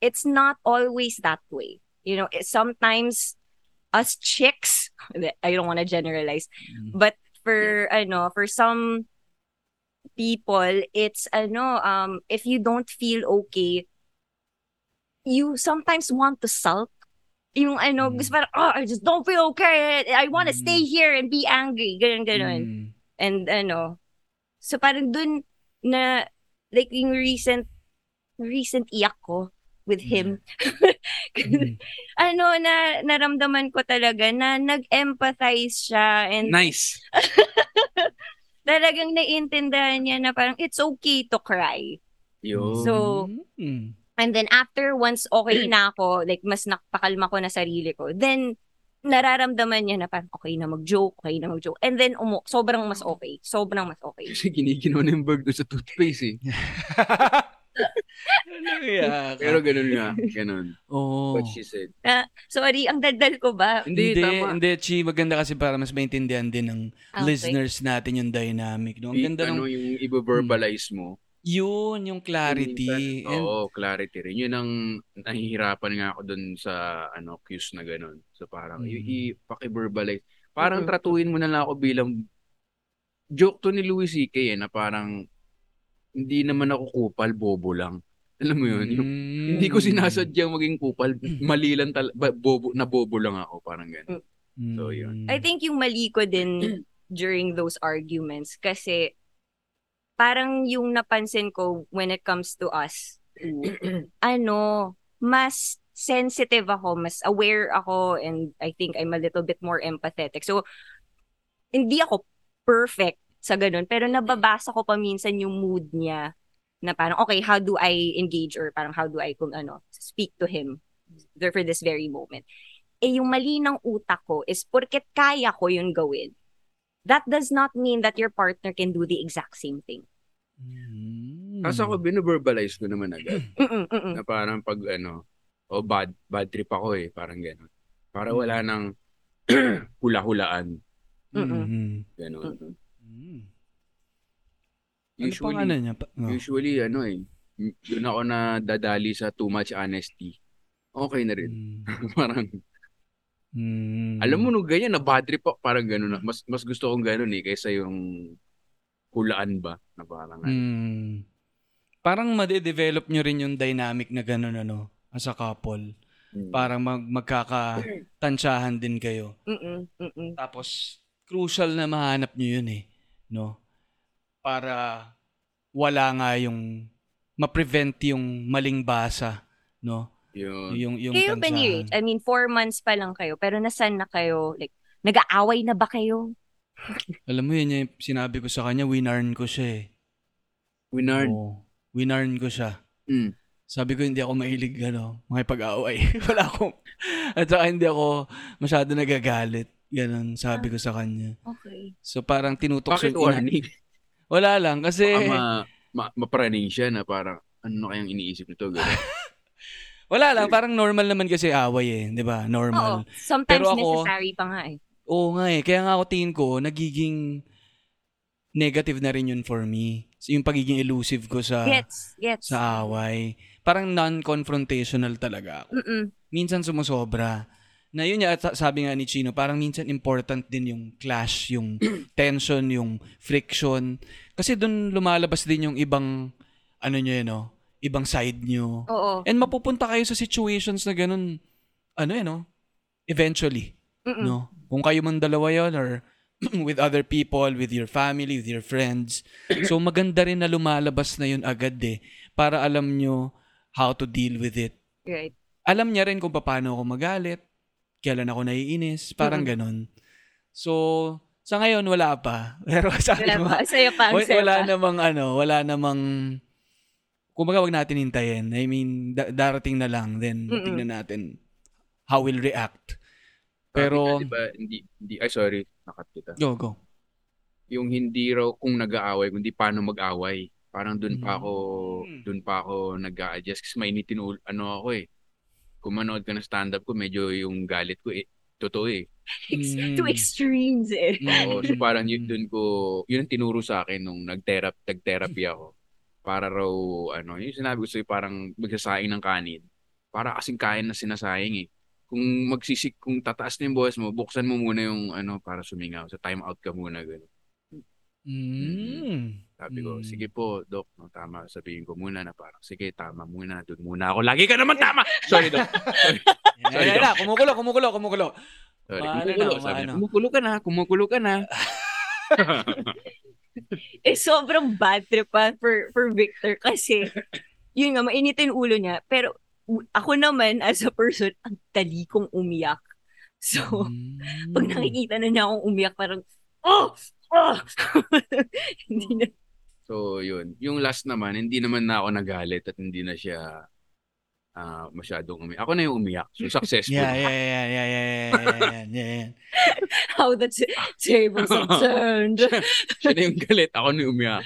it's not always that way. You know, sometimes us chicks, (laughs) I don't want to generalize, but for ano, for some people, it's ano, um, if you don't feel okay, you sometimes want to sulk. Yung ano, Mm. gusto parang, oh, I just don't feel okay. I want to Mm. stay here and be angry. Ganun, ganun. Mm. And ano, so parang dun na, like yung recent, recent iyak ko with him. (laughs) Mm. ano, na naramdaman ko talaga na nag-empathize siya and Nice. (laughs) talagang naiintindihan niya na parang it's okay to cry. Yun. So, Mm. And then after once okay na ako, like mas nakapakalma ko na sarili ko, then nararamdaman niya na parang okay na mag-joke, okay na mag-joke. And then umu sobrang mas okay. Sobrang mas okay. Kasi giniginaw na yung bird doon sa toothpaste eh. (laughs) Ano kaya? Pero ganun nga. Ganun. Oo. What she said. Sorry, ang daldal ko ba? Hindi, Hindi, tama. hindi, Chi. Maganda kasi para mas maintindihan din ng Okay. listeners natin yung dynamic. No? Ang I- ganda ano ng, yung i-verbalize mo. Yun, yung clarity. And, Oo, clarity rin. Yun ang nahihirapan nga ako dun sa ano cues na ganun. So parang Mm. i- i- paki-verbalize. Parang Mhm. tratuhin mo na lang ako bilang joke to ni Louis C.K. eh, na parang hindi naman ako kupal, bobo lang. Alam mo yun? Yung, Mm. Hindi ko sinasadyang maging kupal. Mali lang tal- ba- bobo, na bobo lang ako. Parang ganun. Mm. So, yun. I think yung mali ko din during those arguments kasi parang yung napansin ko when it comes to us, (clears throat) ano, mas sensitive ako, mas aware ako, and I think I'm a little bit more empathetic. So, hindi ako perfect sa ganun, pero nababasa ko pa minsan yung mood niya na parang, okay, how do I engage or parang how do I, kung ano, speak to him for this very moment. Eh, yung mali ng utak ko is porket kaya ko yun gawin, that does not mean that your partner can do the exact same thing. Mm. Kasi ako, binoverbalize ko naman agad. (clears throat) Mm-mm, mm-mm. na parang pag ano, o bad, bad trip ako eh, parang gano'n. Para Mm. wala nang (clears throat) hula-hulaan. Mm-mm. Mm. Gano'n. Mm-mm. Mm. Ano Usually, ano niya? Pa- oh. usually ano eh, doon ako na dadali sa too much honesty. Okay na rin. Mm. (laughs) parang, Mm. alam mo nung ganyan, na bad trip ako, parang gano'n. na. Mas, mas gusto kong gano'n eh, kaysa yung hulaan ba, na parang ano. Mm. Parang made-develop nyo rin yung dynamic na gano'n ano, as a couple. Mm. Parang mag magkakatansyahan din kayo. Mm-mm, mm-mm. Tapos, crucial na mahanap nyo yun eh. No? Para wala nga yung ma-prevent yung maling basa. No? Yun. Yung, yung Kayo, Benny I mean, four months pa lang kayo, pero nasan na kayo? Like, nag-aaway na ba kayo? (laughs) Alam mo yun yung sinabi ko sa kanya, winarn ko siya eh. Winard. Oo. winarn ko siya. Mm. Sabi ko hindi ako mahilig ano, makipag-away. (laughs) wala akong At saka hindi ako masyado nagagalit. Ganun, sabi ko sa kanya. Okay. So parang tinutok Bakit siya yung ina- warning? Wala lang kasi Baka ma, ma, mapraning siya na parang ano kayang iniisip nito? Gano'n. (laughs) wala lang parang normal naman kasi away eh, 'di ba? Oo. Normal. Sometimes Pero ako- necessary pa nga eh. Oo nga eh. Kaya nga ako tingin ko nagiging negative na rin yun for me. So, yung pagiging elusive ko sa Gets, gets. sa away. Parang non-confrontational talaga ako. Mm-mm. Minsan sumusobra. Na yun at sabi nga ni Chino, parang minsan important din yung clash, yung (clears throat) tension, yung friction. Kasi dun lumalabas din yung ibang, ano nyo yun, no? Ibang side nyo. Oo. And mapupunta kayo sa situations na ganun, ano yun, no? Eventually. Mm-mm. No? Kung kayo man dalawa yun or (clears throat) with other people, with your family, with your friends. (clears throat) So maganda rin na lumalabas na yun agad eh para alam nyo how to deal with it. Right. Alam niya rin kung paano ako magalit, kailan ako naiinis, parang Mm-mm. ganun. So, sa ngayon wala pa. (laughs) Pero sabi Wala pa. Sa'yo pa. sa'yo wala pa. namang ano, wala namang kumbaga wag natin hintayin. I mean, da- darating na lang then Mm-mm. tingnan natin how we'll react. Pero Sabi nga, diba, hindi, hindi, ay sorry, nakat kita. go go. Yung hindi raw kung nag-aaway, kundi paano mag-away. Parang dun pa ako, Mm. dun pa ako nag-a-adjust kasi mainitin ul- ano ako eh. Kung manood ka ng stand-up ko, medyo yung galit ko eh, totoo eh. (laughs) Mm. Two extremes eh. Oo, so parang yun dun ko, yun ang tinuro sa akin nung nag-therapy, nag-therapy ako. Para raw, ano, yung sinabi ko sa'yo, parang magsasaing ng kanin. Para kasing kain na sinasayang eh. Kung magsisik, kung tataas na yung boses mo, buksan mo muna yung ano para sumingaw. So time out ka muna. Ganun. Mm. Sabi ko, Mm. sige po, Doc, no, tama. Sabihin ko muna na parang, sige, tama muna. Doon muna ako. Lagi ka naman tama! (laughs) Sorry, Doc. Sorry, yan, yan, kumukulo, kumukulo, kumukulo. Sorry. Maano Kumukulo, na, sabi maano. Kumukulo ka na, kumukulo ka na. (laughs) (laughs) eh, sobrang bad trip pa for, for Victor kasi, yun nga, mainitin yung ulo niya. Pero, ako naman, as a person, ang dali kong umiyak. So, Mm. pag nakikita na niya akong umiyak, parang, oh! Oh! (laughs) Hindi na. So, yun. Yung last naman, hindi naman na ako nagalit at hindi na siya ah, masyadong umiyak. Ako na yung umiyak. So, successful. Yeah, yeah, yeah, yeah, yeah, yeah, yeah, yeah, yeah. (laughs) How the t- tables have turned. (laughs) siya na yung galit. Ako na yung umiyak.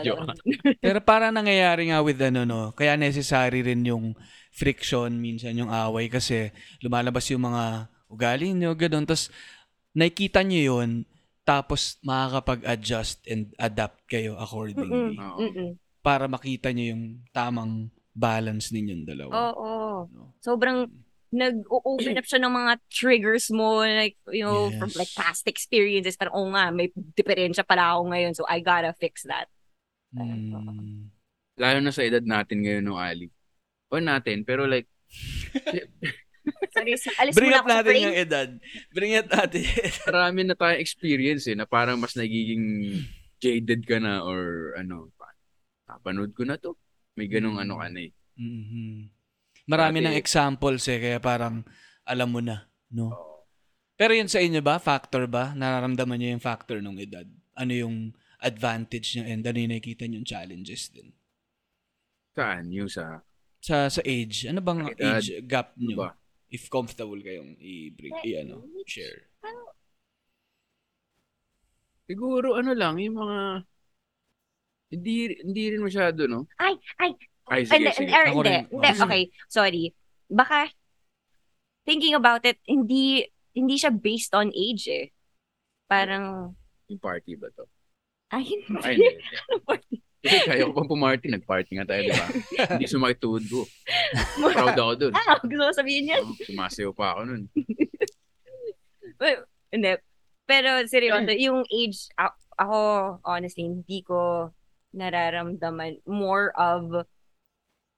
Joke. (laughs) Pero para nangyayari nga with ano, no, kaya necessary rin yung friction, minsan yung away kasi lumalabas yung mga ugali nyo, ganun. Tapos nakikita nyo yun, tapos makakapag-adjust and adapt kayo accordingly. Mm-mm. para makita nyo yung tamang balance ninyong dalawa. Oo. No? Sobrang nag-open up siya ng mga triggers mo, like, you know, from Yes. like past experiences. Parang, oh nga, may diferensya pala ako ngayon, so I gotta fix that. Mm. Lalo na sa edad natin ngayon, no, Ali. O natin, pero like, (laughs) Sorry, alis Bring up natin yung edad. Bring it natin. marami na tayong experience eh, na parang mas nagiging jaded ka na or ano, pa- napanood ko na to. May ganong ano ka na eh. Mhm. Marami Dati- ng examples eh, kaya parang alam mo na, no? Pero yun sa inyo ba? Factor ba? Nararamdaman niyo yung factor ng edad? Ano yung advantage niya and ano yung nakikita niyo yung challenges din? Saan? Yung sa, Sa sa age, ano bang Edad. age gap ano niyo? ba? If comfortable kayong i-bring, i-ano, share. Siguro ano lang, yung mga, hindi, hindi rin masyado, no? Ay, ay, Ay, sige, hindi, sige. or Ako hindi. rin. Hindi, Oh, okay. Sorry. Baka, thinking about it, hindi, hindi siya based on age eh. Parang, Yung party ba to? ay, hindi. Ay, hindi. Ano (laughs) party? Kasi kaya ko pang pumarty, nag-party nga tayo, di ba? (laughs) hindi sumakit tuhod ko. Proud ako dun. Ah, gusto ko sabihin yan. Oh, Sumasayaw pa ako nun. (laughs) Well, hindi. Pero seryoso, yung age, ako, honestly, hindi ko nararamdaman more of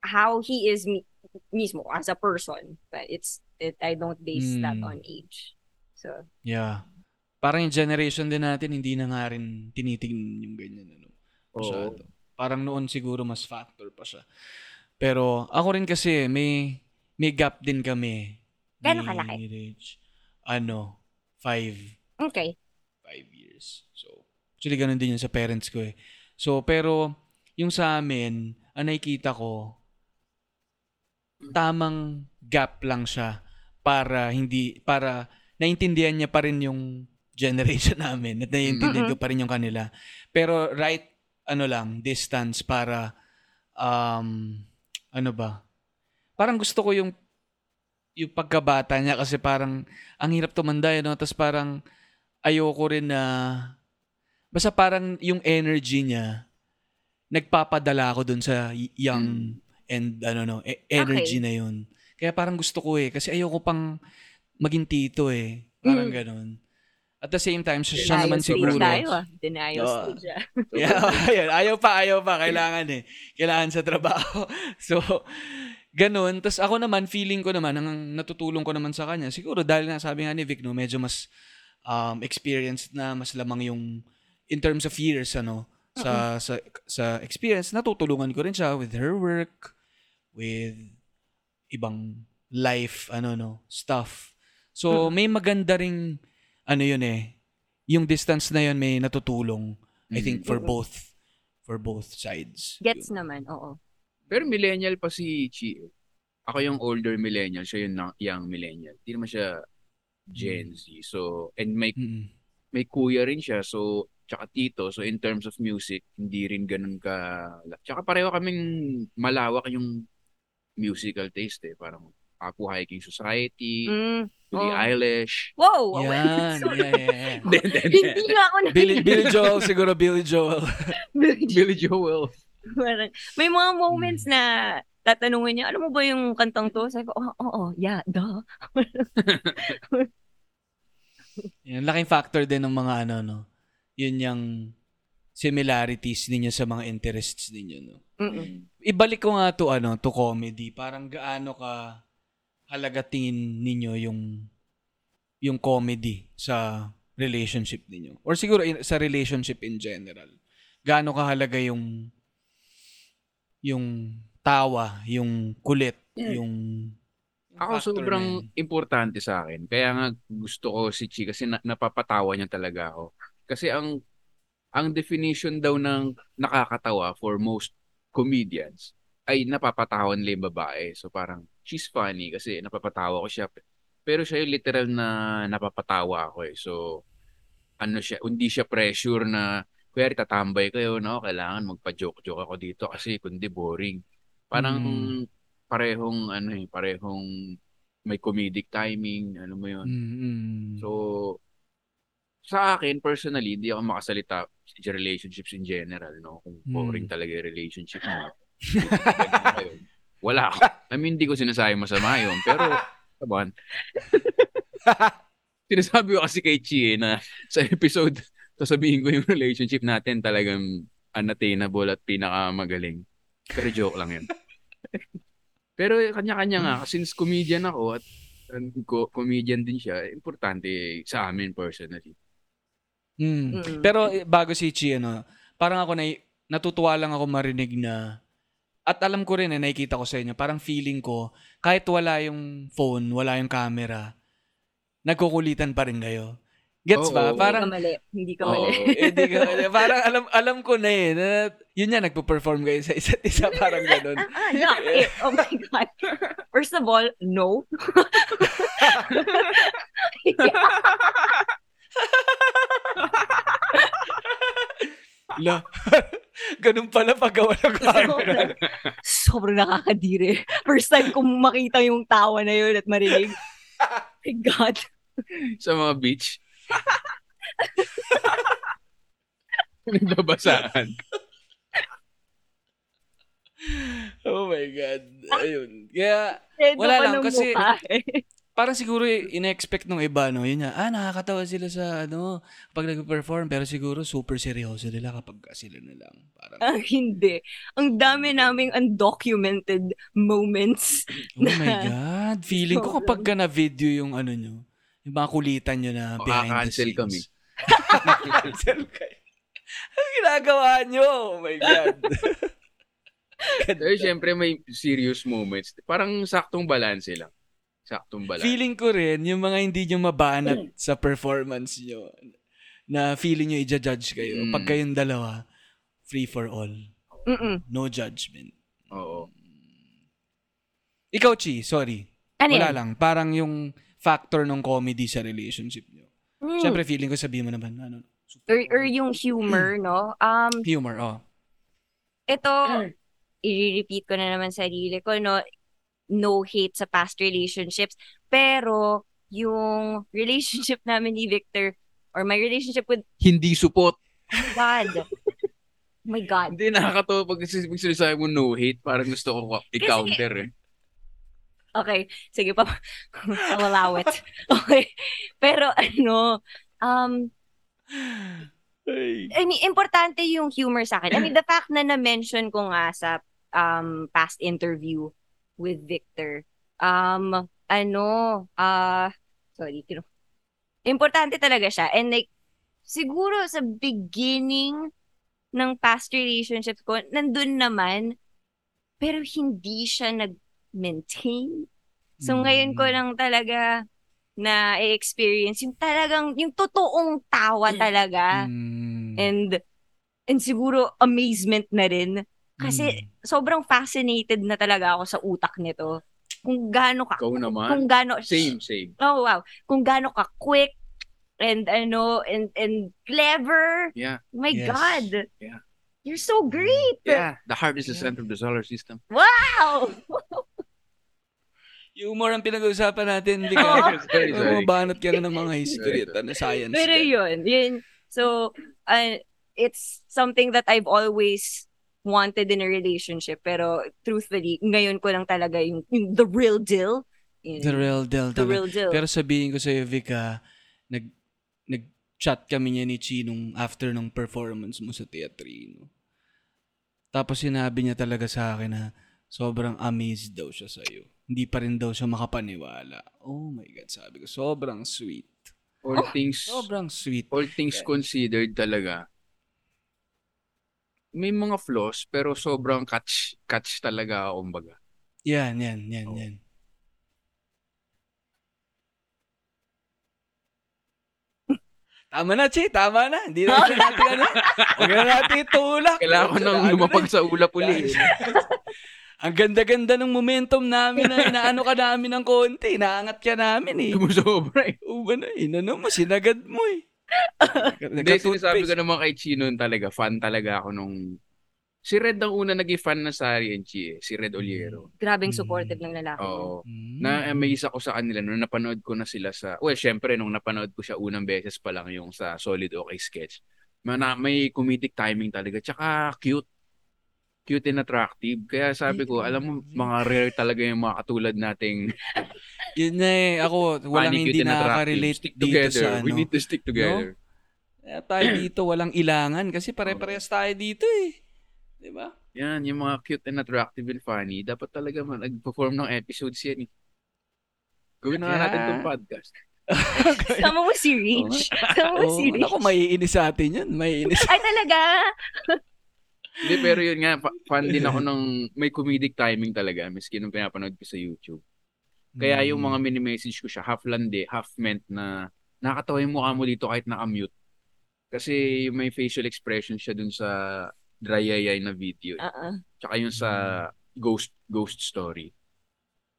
how he is mi- mismo as a person. But it's, it, I don't base that Hmm. on age. So, Yeah. Parang yung generation din natin, hindi na nga rin tinitingnan yung ganyan. Ano, masyado. Parang noon siguro mas factor pa siya. Pero ako rin kasi, may, may gap din kami. Gano'ng kalaki? Rich. Ano, five, okay. five years. So, actually, ganun din yun sa parents ko eh. So, pero, yung sa amin, ang nakikita ko, tamang gap lang siya para hindi para naintindihan niya pa rin yung (laughs) generation namin at naiintindihan ko pa rin yung kanila. Pero right ano lang, distance para um ano ba? Parang gusto ko yung yung pagkabata niya kasi parang ang hirap tumanda eh, no? Tapos parang ayoko rin na basta parang yung energy niya nagpapadala ako dun sa young and ano no, e- energy na yun. Kaya parang gusto ko eh kasi ayoko pang maging tito eh. Parang Mm. ganun. At the same time, siya, siya Denial naman stage siguro. tayo ah. Denial Oo. stage ah. (laughs) Yeah, ayun. ayaw pa, ayaw pa. Kailangan eh. Kailangan sa trabaho. (laughs) So, ganun. Tapos ako naman, feeling ko naman, ang natutulong ko naman sa kanya, siguro dahil nga sabi nga ni Vic, no, medyo mas um, experienced na, mas lamang yung, in terms of years, ano, sa, sa, sa experience, natutulungan ko rin siya with her work, with ibang life, ano, no, stuff. So, may maganda ring, ano yun eh, yung distance na yun may natutulong, I think, for both, for both sides. Gets Yun. naman, oo. Pero millennial pa si Chi. Ako yung older millennial, siya yung na- young millennial. Hindi naman siya Gen Z. So, and may, Mm-mm. may kuya rin siya. So, tsaka tito. So, in terms of music, hindi rin ganun ka... Tsaka pareho kaming malawak yung musical taste eh. Parang Apu Hiking Society, Mm. Billie Oh. Eilish. Wow! Yan, Sorry. (laughs) yeah, yeah, yeah. (laughs) Hindi, nga ako na Billy, Billy Joel, siguro Billy Joel. (laughs) Billy Joel. Parang, may mga moments Hmm. na tatanungin niya, alam mo ba yung kantang to? Sabi ko, oo, oh, oh, yeah, duh. Yan, laking factor din ng mga ano, no? Yun yung similarities ninyo sa mga interests ninyo, no? Mm-mm. Ibalik ko nga to, ano, to comedy. Parang gaano ka halaga tingin ninyo yung yung comedy sa relationship ninyo. Or siguro in- sa relationship in general. Gaano kahalaga yung yung tawa, yung kulit, yung, yung Ako sobrang na importante sa akin. Kaya nga gusto ko si Chi kasi na- napapatawa niya talaga ako. Kasi ang ang definition daw ng nakakatawa for most comedians ay napapatawa nila yung babae. So parang she's funny kasi napapatawa ko siya. Pero siya yung literal na napapatawa ako eh. So ano siya, hindi siya pressure na kuya tatambay kayo, no? Kailangan magpa-joke-joke ako dito kasi kundi boring. Parang Mm. parehong ano eh, parehong may comedic timing, ano mo yun. Mm-mm. So, sa akin, personally, hindi ako makasalita sa relationships in general, no? Kung boring Hmm. talaga yung relationship mo. Wala ako. I mean, hindi ko sinasabi masama yun. Pero, (laughs) come on. Sinasabi ko kasi kay Chi eh, na sa episode, sasabihin ko yung relationship natin talagang unattainable at pinakamagaling. Pero joke lang yun. Pero kanya-kanya nga, since comedian ako at um, ko- comedian din siya, importante sa amin personally. Mm. Mm. Pero eh, bago si Chi, ano, parang ako na, natutuwa lang ako marinig na, at alam ko rin eh, nakikita ko sa inyo, parang feeling ko, kahit wala yung phone, wala yung camera, nagkukulitan pa rin kayo. Gets Oo. ba? Hindi Parang, Hindi ka mali. Hindi ka mali. eh, di ka- parang alam alam ko na eh, na, yun yan, nagpo-perform kayo sa isa't isa, (laughs) parang ganun. Ah, lock it. (laughs) Oh my God. First of all, no. (laughs) (laughs) La, (laughs) ganun pala pag wala camera. Sobrang nakakadiri. First time kong makita yung tawa na yun at marinig. my God. Sa mga beach. Nagbabasaan. Oh my God. Ayun. Kaya, Dedo Wala pa lang, ng kasi- mukha eh. Parang siguro ina-expect nung iba, no? Yun nga, ah, nakakatawa sila sa, ano, pag nag-perform, pero siguro super seryoso nila kapag sila na lang. Parang, Ah, hindi. Ang dami naming undocumented moments. oh my God. Feeling ko kapag ka na-video yung ano nyo, yung mga kulitan nyo na O, behind the kaka-cancel scenes. kami. Cancel kayo. Ang ginagawa nyo? Oh my God. Pero syempre may serious moments. Parang saktong balance lang. Saktong balance. feeling ko rin, yung mga hindi nyo mabanat sa performance nyo, na feeling nyo i-judge kayo. Mm. Pag kayong dalawa, free for all. Mm-mm. No judgment. Oo. Ikaw, Chi, sorry. Ano Wala yan? lang. Parang yung factor ng comedy sa relationship niyo. Hmm. Siyempre, feeling ko sabihin mo naman, ano, Or, or yung humor, no? Um, humor, oh. ito, i-repeat ko na naman sarili ko, no? No hate sa past relationships. Pero, yung (laughs) relationship namin ni Victor, or my relationship with, Hindi support. oh my God. Oh my God. Hindi, nakakatawa pag, pag sinasabi mo no hate. Parang gusto ko i-counter eh. Okay, sige pa. (laughs) I'll allow it. Okay. Pero ano, um, I mean, importante yung humor sa akin. I mean, the fact na na-mention ko nga sa um, past interview with Victor, um, ano, ah, sorry, kino- importante talaga siya. And like, siguro sa beginning ng past relationships ko, nandun naman, pero hindi siya nag-maintain. So, ngayon ko lang talaga na experience yung talagang, yung totoong tawa talaga. Mm. And, and siguro amazement na rin. Kasi Mm. sobrang fascinated na talaga ako sa utak nito. Kung gaano ka, Ikaw naman. kung gaano, Same, same. oh wow, kung gaano ka quick, and ano, and, and clever. Yeah. My Yes. God. Yeah. You're so great. Yeah. The heart is the center of the solar system. Wow! (laughs) Humor ang pinag-uusapan natin, hindi ka. (laughs) Sorry, sorry. Mabanat ka na ng mga (laughs) history at ano, science. Pero yun, yun. So, uh, it's something that I've always wanted in a relationship. Pero truthfully, ngayon ko lang talaga yung, yung the real deal. Yun. The real deal The talaga. real deal. Pero sabihin ko sa'yo, Vika, nag, nag-chat kami niya ni Chi nung after nung performance mo sa teatrino. Tapos sinabi niya talaga sa akin na sobrang amazed daw siya sa'yo. Hindi pa rin daw siya makapaniwala. Oh my God, sabi ko, sobrang sweet. All things, Sobrang sweet. all things considered talaga. May mga flaws, pero sobrang catch, catch talaga, kumbaga. Yan, yan, yan, Oo. yan. (laughs) Tama na, Chi. Tama na. Hindi na natin natin (laughs) ano. Huwag na natin itulak. Kailangan ko nang Ano lumapag sa ulap (laughs) uli. Ang ganda-ganda ng momentum namin na inaano ka namin ng konti. Inaangat ka namin eh. Sumusobra eh. Uba na, inano mo, sinagad mo eh. Hindi, sinasabi ko naman kay Chino talaga, fan talaga ako nung... Si Red ang una naging fan na and Chi eh. Si Red Oliero. Grabing Mm. supportive ng lalaki. Oo. Hmm. Na-amaze ako sa kanila nung napanood ko na sila sa... Well, syempre, nung napanood ko siya unang beses pa lang yung sa Solid Okay Sketch. May, may comedic timing talaga. Tsaka cute. Cute and attractive. Kaya sabi ko, alam mo, mga rare talaga yung mga katulad nating (laughs) Yun na eh. Ako, walang funny, hindi cute, and attractive. nakaka-relate Stick dito together. sa ano. We need to stick together. Kaya tayo dito, walang ilangan. Kasi pare-parehas tayo dito eh. Di ba? Yan, yung mga cute and attractive and funny. Dapat talaga man, nag-perform ng episodes yan eh. Gawin na nga natin Yeah. itong podcast. (laughs) Sama mo si Rich. Sama mo Oh, si Rich. ako, maiinis sa atin yun. Maiinis. Ay, talaga? (laughs) Hindi, pero yun nga, fa- fan din ako ng may comedic timing talaga, miski nung pinapanood ko sa YouTube. Kaya yung mga mini-message ko siya, half lande, half meant na nakakatawa yung mukha mo dito kahit naka-mute. Kasi may facial expression siya dun sa dry eye na video. Oo. Tsaka yung sa ghost ghost story.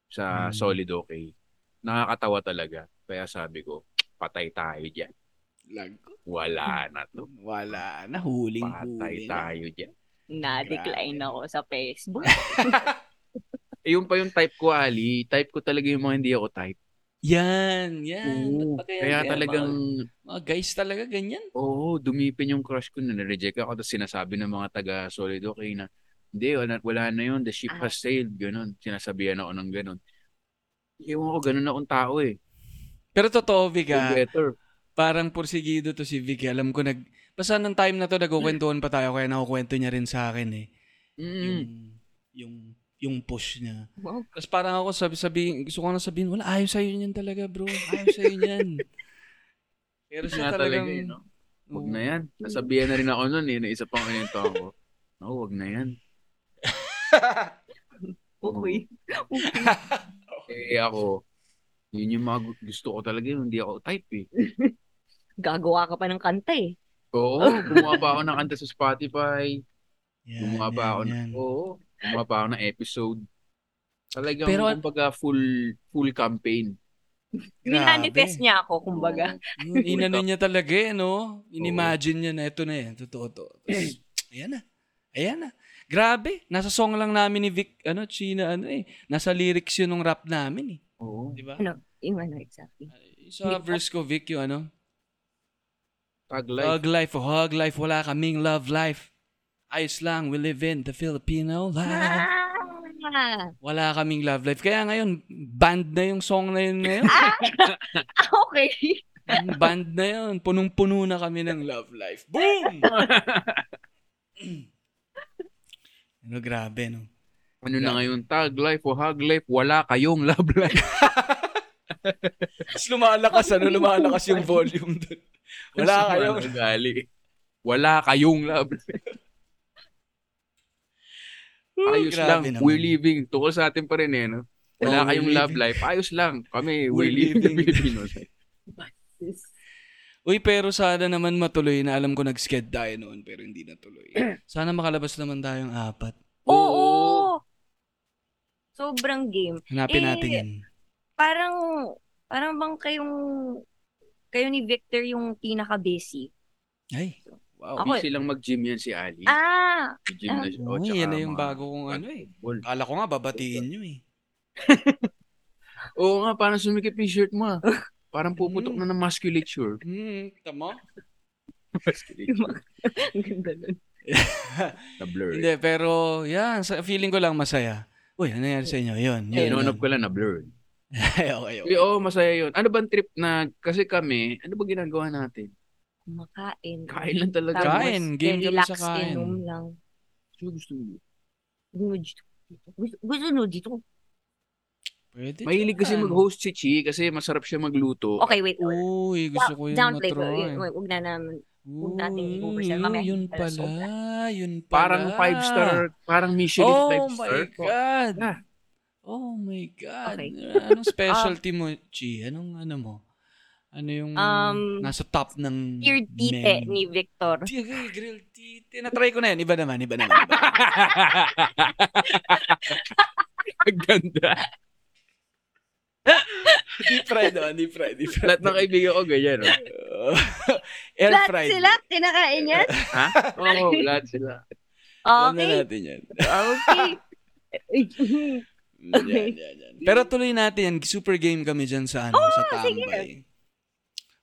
Sa Mm. Solid Okay. Nakakatawa talaga. Kaya sabi ko, patay tayo dyan. Lag. Wala na to. Wala na. Huling Patay huli na. tayo dyan. Na-decline ako sa Facebook. (laughs) Eh, yung pa yung type ko, Ali. Type ko talaga yung mga hindi ako type. Yan, yan. Oo. Kaya- Kaya talagang, Mga, mga guys talaga ganyan. oo, dumipin yung crush ko na na-reject ako. Tapos sinasabi ng mga taga Solid Okay na, hindi, wala, wala na yun. The ship Ah. has sailed. Ganon. Sinasabihan ako ng ganon. Ewan ko, ganon akong tao eh. Pero totoo, Vika, better. parang porsigido to si Vicky. Alam ko, nag, basta ng time na to, nagkukwentuhan pa tayo, kaya nakukwento niya rin sa akin eh. Mm. Yung, yung, yung push niya. Wow. Tapos parang ako sabi sabihin, gusto ko na sabihin, wala, ayaw sa'yo niyan talaga, bro. Ayaw sa'yo niyan. (laughs) Pero siya talagang, talaga yun, no? Wag Oo. na yan. Nasabihan na rin ako nun eh. na Isa pang kwento ako. No, wag na yan. (laughs) Okay. (laughs) Eh ako, yun yung mga gu- gusto ko talaga yun. Hindi ako type eh. Gagawa ka pa ng kanta eh. Oo, (laughs) gumawa pa ako ng kanta sa Spotify. Yan, Gumawa pa ako ng, oo, gumawa pa ako ng episode. Talagang Pero- kumbaga full full campaign. (laughs) Minanifest niya ako, kumbaga. Yun, inano niya talaga eh, no? Inimagine niya na ito na yan. Totoo to. (clears throat) Tapos, ayan na. Ayan na. Grabe. Nasa song lang namin ni Vic, ano, China, ano eh. Nasa lyrics yun ng rap namin eh. Oo. Di ba? Ano, yung ano exactly. Sa verse ko, Vic, yung ano, Tag life. Hug life o hug life, wala kaming love life. Ayos lang, we live in the Filipino life. Ah, (laughs) Wala kaming love life. Kaya ngayon, band na yung song na yun ngayon. (laughs) okay. band na yun. Punong-puno na kami ng love life. Boom! (laughs) ano, grabe, no? ano na ngayon? Tag life o hug life. Wala kayong love life. Tapos lumalakas, ano, lumalakas yung volume doon. Wala kayong... Ugali. Wala kayong love (laughs) life. Ayos lang. Naman. We're living. Tukol sa atin pa rin eh, no? Wala Oh, kayong love living. life. Ayos lang. Kami, We're we're, living the living. Filipinos. (laughs) Uy, pero sana naman matuloy na alam ko nag-sked tayo noon pero hindi natuloy. (clears throat) Sana makalabas naman tayong apat. Oo. Sobrang game. Hanapin Eh, natin yan. Parang, parang bang kayong, kayo ni Victor yung pinaka-busy. Ay, wow. Ako- Busy lang mag-gym yan si Ali. Ah, Mag-gym na siya. Oh, yan na yung mga bago kong ano eh. Kala ko nga babatiin nyo eh. (laughs) Oo nga, parang sumikip yung shirt mo ah. (laughs) Parang puputok Mm. na ng musculature. Hmm, tama? Musculature. ang (laughs) ganda nun. Na blur. Hindi, pero yan, sa feeling ko lang masaya. Uy, ano nangyari sa inyo? Yun, yun. Yun, yun. ko lang na blur. (laughs) okay, okay. Oo, masaya yun. Ano bang trip na, kasi kami, ano ba ginagawa natin? Kumakain. Kain lang talaga. Tapos, Kain. Game kami relax, sa kain. inom lang. Ano gusto mo? Gusto mo dito. Gusto, gusto mo dito. Pwede Mahilig kasi mag-host si Chi kasi masarap siya magluto. Okay, wait. wait. Uy, gusto ko yung Downplay ko. matry. Wait, Huwag na naman. huwag natin Uy, i-oversell. Mamaya Yun hindi pala yun pala. Parang five star, parang Michelin Oh five my star. God. Ah. Oh my God. Okay. Anong (laughs) specialty mo, Chi? Anong ano mo? Ano yung Um, nasa top ng Pure tite menu? ni Victor. Di, okay, grilled tite. Na-try ko na yan. Iba naman, iba naman. Iba. (laughs) Ang ganda. deep fried naman, deep fried, deep fried. Lahat ng kaibigan ko ganyan. Oh. (laughs) Air Lahat fried. sila, kinakain yan? ha? Oo, lahat sila. Alam na Okay. natin yan. Okay. Yan, yan, yan. Pero tuloy natin yan. Super game kami dyan sa, ano, sa tambay.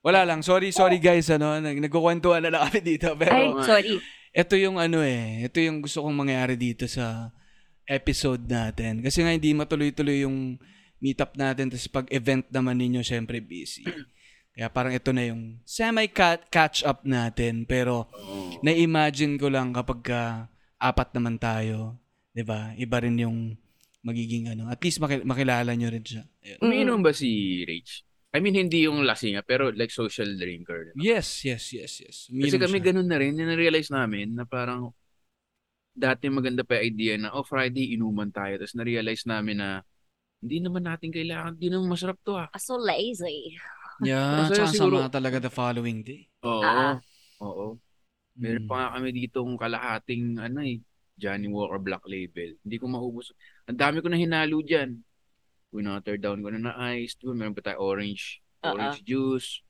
Wala lang. Sorry, sorry guys. Ano, nag nagkukwentuhan na lang kami dito. Ay, Pero sorry. ito yung ano eh. Ito yung gusto kong mangyari dito sa episode natin. Kasi nga hindi matuloy-tuloy yung meetup natin. Tapos pag event naman ninyo, syempre busy. Kaya parang ito na yung semi-catch up natin. Pero na-imagine ko lang kapag ka apat naman tayo, 'di ba? Iba rin yung magiging ano. At least maki- makilala nyo rin siya. Ayun. Umiinom ba si Rach? I mean, hindi yung lasing ah, pero like social drinker. Yes, yes, yes, yes. Kasi Umiinom kami siya. ganun na rin, na-realize namin na parang dati maganda pa yung idea na, oh, Friday, inuman tayo. Tapos na-realize namin na hindi naman natin kailangan, hindi naman masarap to ah. So lazy. Yeah, Masaya tsaka siguro- sama talaga the following day. Oo. Ah. Oo. Meron Mm. pa nga kami ditong kalahating, ano eh, Johnny Walker Black Label. Hindi ko maubos. Ang dami ko na hinalo dyan. Winater down ko na na ice. Diba, meron pa tayo orange. Ah, Orange juice.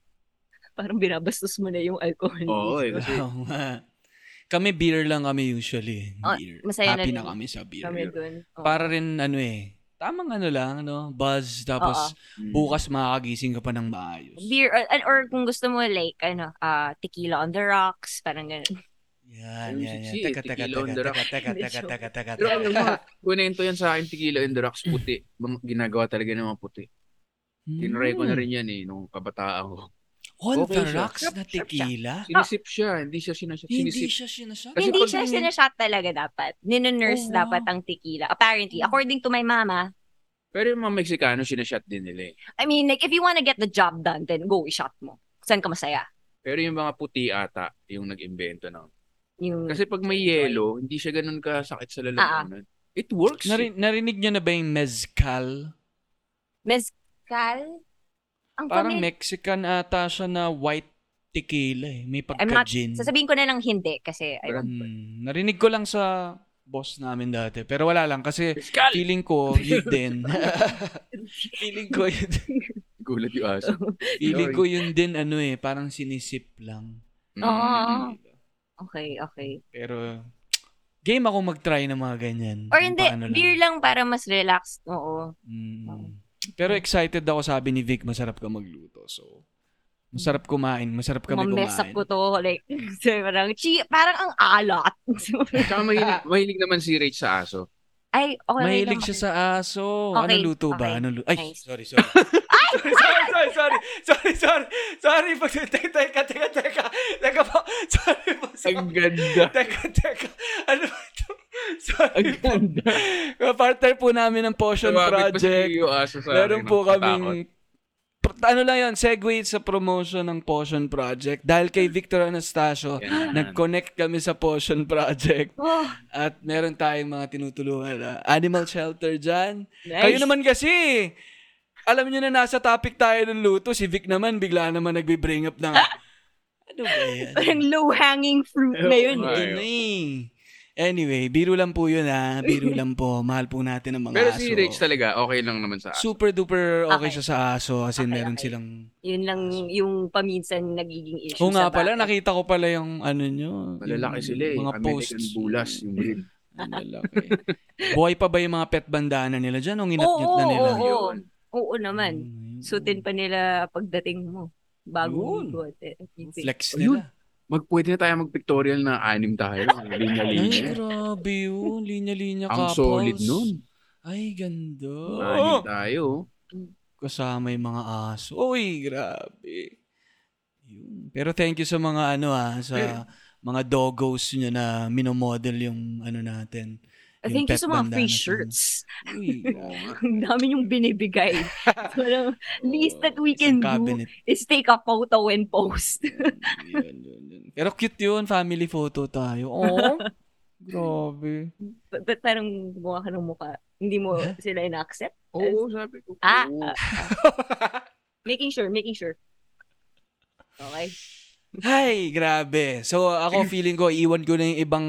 Parang binabastos mo na yung alcohol. Oo eh. Kasi Oo nga. Kami beer lang kami usually. Oh, Beer. masaya na Happy rin. na kami sa beer. Kami dun. Oo. Para rin ano eh, tamang ano lang, ano, buzz, tapos mm, bukas makakagising ka pa ng maayos. Beer, or, or kung gusto mo like, ano, ah tequila on the rocks, parang ganun. Yan, yan, yan. Teka, teka, teka, the teka, rocks. teka, (laughs) teka, teka, teka, Pero ano mo, (laughs) kunento yan sa akin, tequila in the rocks puti. Ginagawa talaga ng mga puti. Tinry ko na rin yan eh, nung kabataan ko. On Okay the siya. rocks na tequila? Sinisip siya, hindi siya sinasip. Hindi Sinisip. siya sinasya. Kasi Hindi pag- siya sinashot talaga dapat. Ninonurse Oh, wow. dapat ang tequila. Apparently, according to my mama, Pero yung mga Mexicano, sinashot din nila eh. I mean, like, if you wanna get the job done, then go, i-shot mo. Saan ka masaya? Pero yung mga puti ata, yung nag-invento ng. Yung, Kasi pag may yellow, hindi siya ganun kasakit sa Ah, lalamunan. It works. Nari- narinig niyo na ba yung mezcal? mezcal? Ang Parang kami, Mexican ata siya na white tequila eh. May I'm not- pagka-gin. sasabihin ko na lang hindi kasi, I don't, Hmm, narinig ko lang sa boss namin dati. Pero wala lang kasi Fiskal! (laughs) (laughs) feeling ko yun din. feeling ko yun, Gulat yung aso. feeling ko yun din ano eh, parang sinisip lang. Oo. Okay, okay. Pero game ako mag-try ng mga ganyan. Or hindi, lang. beer lang para mas relaxed. Oo. Mm. Pero excited ako sabi ni Vic, masarap ka magluto. So, masarap kumain. Masarap kami Mamess up kumain. ko to. Like, (laughs) parang, chi, parang ang alat. (laughs) Tsaka mahilig, (laughs) mahilig naman si Rach sa aso. Ay, okay Mahilig siya sa aso. Okay, Ano luto ba? okay. Ano lu- Ay, Nice. sorry, sorry. (laughs) (laughs) sorry, sorry, sorry, sorry, sorry, sorry, sorry, pag, teka, teka, teka, teka, teka po, sorry po, sorry. Ang ganda. Teka, teka, ano ba ito? Sorry Ang po. ganda. Partner po namin ng Potion si Project. Meron po kaming ano lang yun, segue sa promotion ng Potion Project. Dahil kay Victor Anastasio, Yan. nag-connect kami sa Potion Project. Oh, At meron tayong mga tinutulungan na animal shelter dyan. nice. Kayo naman kasi, alam niyo na nasa topic tayo ng luto. Si Vic naman, bigla naman nagbe-bring up ng, (laughs) ano ba yan? Parang low-hanging fruit na yun. Ay, eh. Yun. Anyway, biro lang po yun ha. Biro lang po. (laughs) Mahal po natin ang mga Pero aso. si Rach talaga, okay lang naman sa aso. Super duper okay, Okay. siya sa aso kasi Okay, meron okay. silang Yun lang yung paminsan nagiging issue Oo nga sa pala nakita ko pala yung ano nyo Malalaki yung sila eh. mga American posts Bulas, yung (laughs) breed. Malalaki. Buhay pa ba yung mga pet bandana nila dyan o nginat-ngit Oo, na nila? oo, oo. Yun. Oo naman. Mm, Sutin pa nila pagdating mo. Bago Yun. Flex Ayun. nila. Magpwede na tayo mag-pictorial na anim tayo. Ay, Linya-linya. grabe yun. Linya-linya Ang couples. solid nun. Ay, ganda. Anim tayo. Kasama yung mga aso. Uy, grabe. Yun. Pero thank you sa mga ano ah, sa mga doggos nyo na minomodel yung ano natin. Thank you sa mga free shirts. (laughs) Ang dami yung binibigay. (laughs) so, least that we can do is take a photo and post. yun, yun, yun. Pero cute yun, family photo tayo. Oh, (laughs) grabe. But, but parang gumawa ka ng mukha. Hindi mo sila ina-accept. Oo, sabi ko. Ah, ah, Making sure, making sure. Okay. Ay, grabe. So, ako feeling ko, iwan ko na yung ibang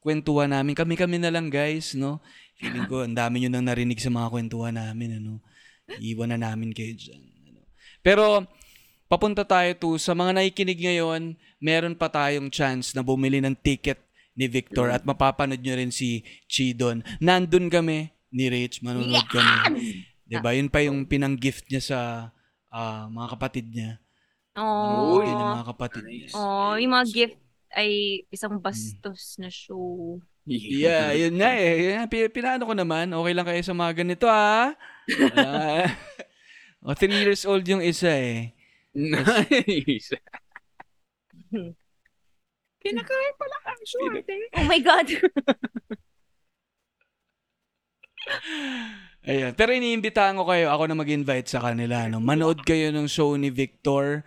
kwentuhan namin. Kami-kami na lang, guys, no? Feeling ko, ang dami nyo nang narinig sa mga kwentuhan namin, ano? Iwan na namin kayo dyan. Ano? Pero, papunta tayo to, sa mga nakikinig ngayon, meron pa tayong chance na bumili ng ticket ni Victor at mapapanood nyo rin si Chidon. Nandun kami ni Rich, manonood kami. (laughs) 'Di ba? Yun pa yung pinang-gift niya sa ah, mga kapatid niya. Oh, Manonood din ng mga kapatid niya. oh, yung mga gift ay isang bastos na show. Yeah, (laughs) yun nga eh. Pinano ko naman. Okay lang kayo sa mga ganito (laughs) ah. Ah, (laughs) o, three years old yung isa eh. Nice. Kinakain pala ang swerte. Oh my God. Ayan. Pero iniimbitahan ko kayo, ako na mag-invite sa kanila. No? Manood kayo ng show ni Victor.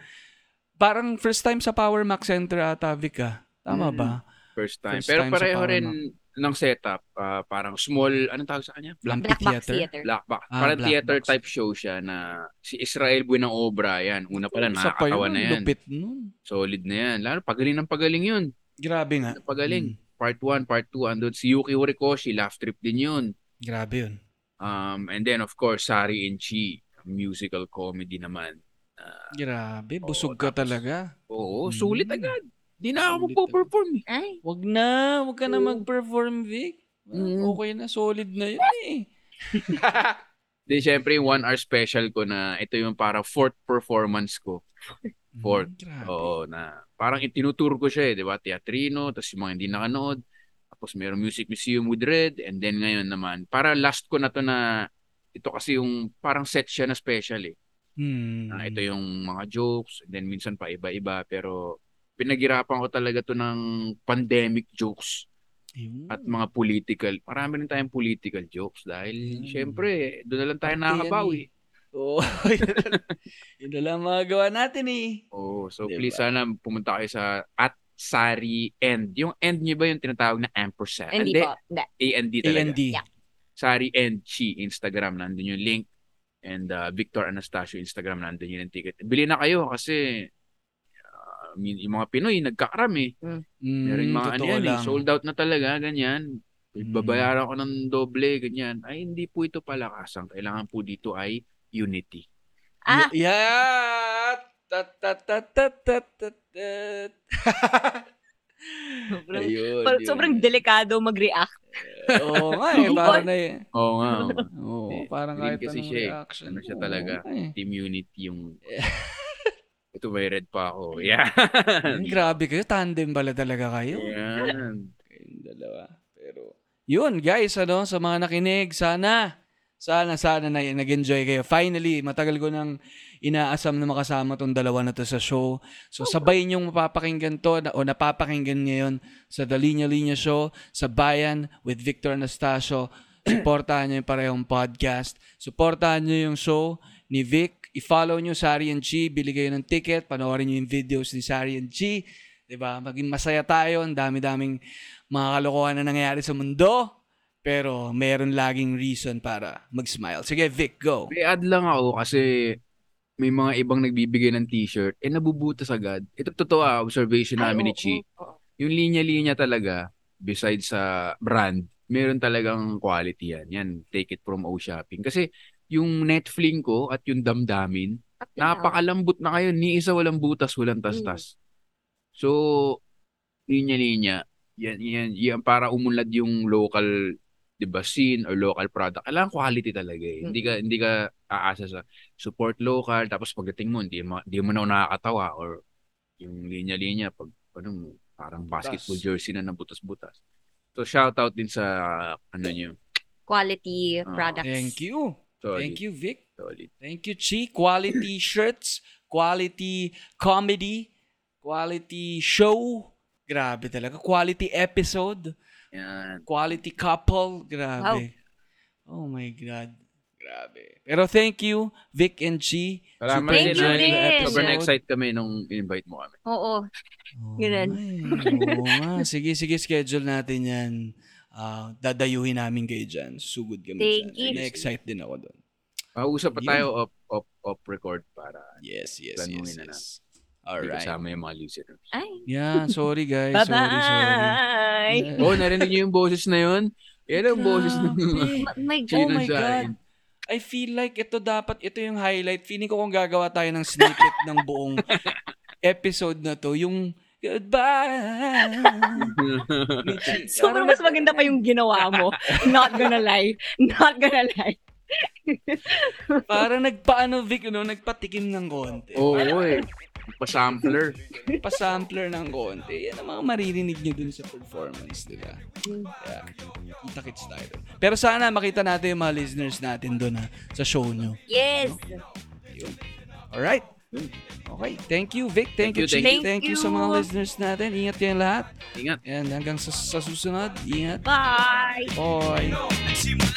Parang first time sa Power Max Center ata, Vic ah. Tama Mm. ba? First time. First Pero time pareho rin ng setup. ah, parang small, anong tawag sa kanya? Black, Black Box Theater? Theater. black box. Ah, parang black theater box. type show siya na si Israel Buenang Obra yan. Una pala, pa nakakatawa yun, na yan. Lupit nun. Solid na yan. Lalo, pagaling ng pagaling yun. Grabe nga. Pagaling. Mm. Part 1, part 2, andun si Yuki Horikoshi, laugh trip din yun. Grabe yun. Um, and then, of course, Sari and Chi, musical comedy naman. Grabe. Oo, Busog ka tapos- talaga. Oo, Mm. sulit agad. Di na ako magpo-perform eh. Ay, Wag na. Wag ka na Oo. mag-perform, Vic. Mm. Okay na. Solid na yun eh. (laughs) Di, syempre, yung one hour special ko na ito yung para fourth performance ko. Fourth. Mm, grabe. Oo, na parang itinuturo ko siya eh, di ba? Teatrino, tapos yung mga hindi nakanood. Tapos mayroong Music Museum with Red. And then ngayon naman, para last ko na to na, ito kasi yung parang set siya na special eh. Hmm. Na ito yung mga jokes, and then minsan pa iba-iba. Pero pinaghirapan ko talaga to ng pandemic jokes Ayun. at mga political. Marami rin tayong political jokes dahil Mm. syempre, doon na lang tayo nakakabawi. Oo. (laughs) yun na lang- yun na lang magagawa natin eh. Oh, so Diba? please sana pumunta kayo sa at Sari End. Yung end niyo ba yung tinatawag na ampersand? hindi po. A-N-D talaga. A&D. Yeah. Sari End Chi Instagram. Nandun yung link. And uh, Victor Anastasio Instagram. Nandun yun yung ticket. Bili na kayo kasi uh, yung mga Pinoy nagkakaram eh. Mm, Meron yung mga ano totoo yan eh. Sold out na talaga. Ganyan. babayaran ko ng doble, ganyan. Ay, hindi po ito palakasan. Kailangan po dito ay unity. Ah, yeah! (laughs) sobrang, Ayun, pa- yun. sobrang delikado mag-react. Oo nga eh, parang na eh. Oo nga. oo. Eh, parang kahit kasi anong siya eh. reaction. Ano siya talaga? eh. Team unity yung... (laughs) ito may red pa ako. Yeah. Yan, grabe kayo, tandem pala talaga kayo. Yan. Kayong dalawa. Pero, yun guys, ano, sa mga nakinig, sana, sana, sana na nag-enjoy kayo. Finally, matagal ko nang inaasam na makasama tong dalawa na to sa show. So, sabay niyong mapapakinggan to na, o napapakinggan ngayon sa The Linya Linya Show, sa Bayan with Victor Anastasio. (clears throat) Supportahan niyo yung parehong podcast. Supportahan niyo yung show ni Vic. I-follow niyo Sari and G. Bili kayo ng ticket. Panoorin niyo yung videos ni Sari and G. 'Di ba? Maging masaya tayo. Ang dami-daming mga kalokohan na nangyayari sa mundo. Pero meron laging reason para mag-smile. Sige, Vic, go. May add lang ako kasi may mga ibang nagbibigay ng t-shirt eh nabubutas agad. Ito totoo ah, observation Ay, namin ni oo, Chi. oo. Yung linya-linya talaga, besides sa brand, meron talagang quality yan. Yan, take it from O Shopping. Kasi yung Netflix ko at yung damdamin, napakalambot na kayo. Ni isa walang butas, walang tastas. So, linya-linya, yan, yan, yan, para umunlad yung local 'di ba scene or local product. Kailangan quality talaga eh. Hindi ka hindi ka aasa sa support local tapos pagdating mo hindi mo, hindi mo na nakakatawa or yung linya-linya pag ano parang basketball jersey na nabutas-butas. So shout out din sa ano niyo. Quality Ah, products. Thank you. Solid. Thank you, Vic. Solid. Thank you, Chi. Quality (clears throat) shirts, quality comedy, quality show. Grabe talaga. Quality episode, Yan. quality couple. Grabe. Oh my God. Grabe. Pero thank you, Vic and Chi. Salamat Thank you din. Sobrang excited kami nung invite mo kami. Oo. Oh, Ganun. ay, Oo nga. Sige, sige, schedule natin yan. Ah, dadayuhin namin kayo dyan. Sugod kami Thank dyan. you. Na-excite din ako doon. Mausap pa Yun. tayo off, off, off record para Yes, yes, Planuhin yes, na yes. Hindi Alright. kasama yung mga listeners. Ay. Yeah, sorry guys. Sorry, sorry. Bye-bye. Yeah. Oh, narinig niyo yung boses na yun? Yan ang boses Grabe. Ma- My (laughs) Oh Sino my God. I feel like ito dapat, ito yung highlight. Feeling ko kung gagawa tayo ng snippet ng buong (laughs) episode na to, yung goodbye. (laughs) Sobrang mas maganda pa yung ginawa mo. Not gonna lie. Not gonna lie. Para nagpaano, Vic, no? nagpatikim ng konti. Oo, eh. Pa-sampler. Pa-sampler ng konti. Yan ang mga maririnig nyo dun sa performance, di ba? Yeah. Kita-kits tayo dun. Pero sana makita natin yung mga listeners natin dun ha, sa show nyo. Yes. Alright. Okay. Thank you, Vic. Thank, Thank you, you, Chief. thank Thank you you. sa mga listeners natin. Ingat kayo lahat. Ingat. And hanggang sa, sa susunod, ingat. Bye. Bye.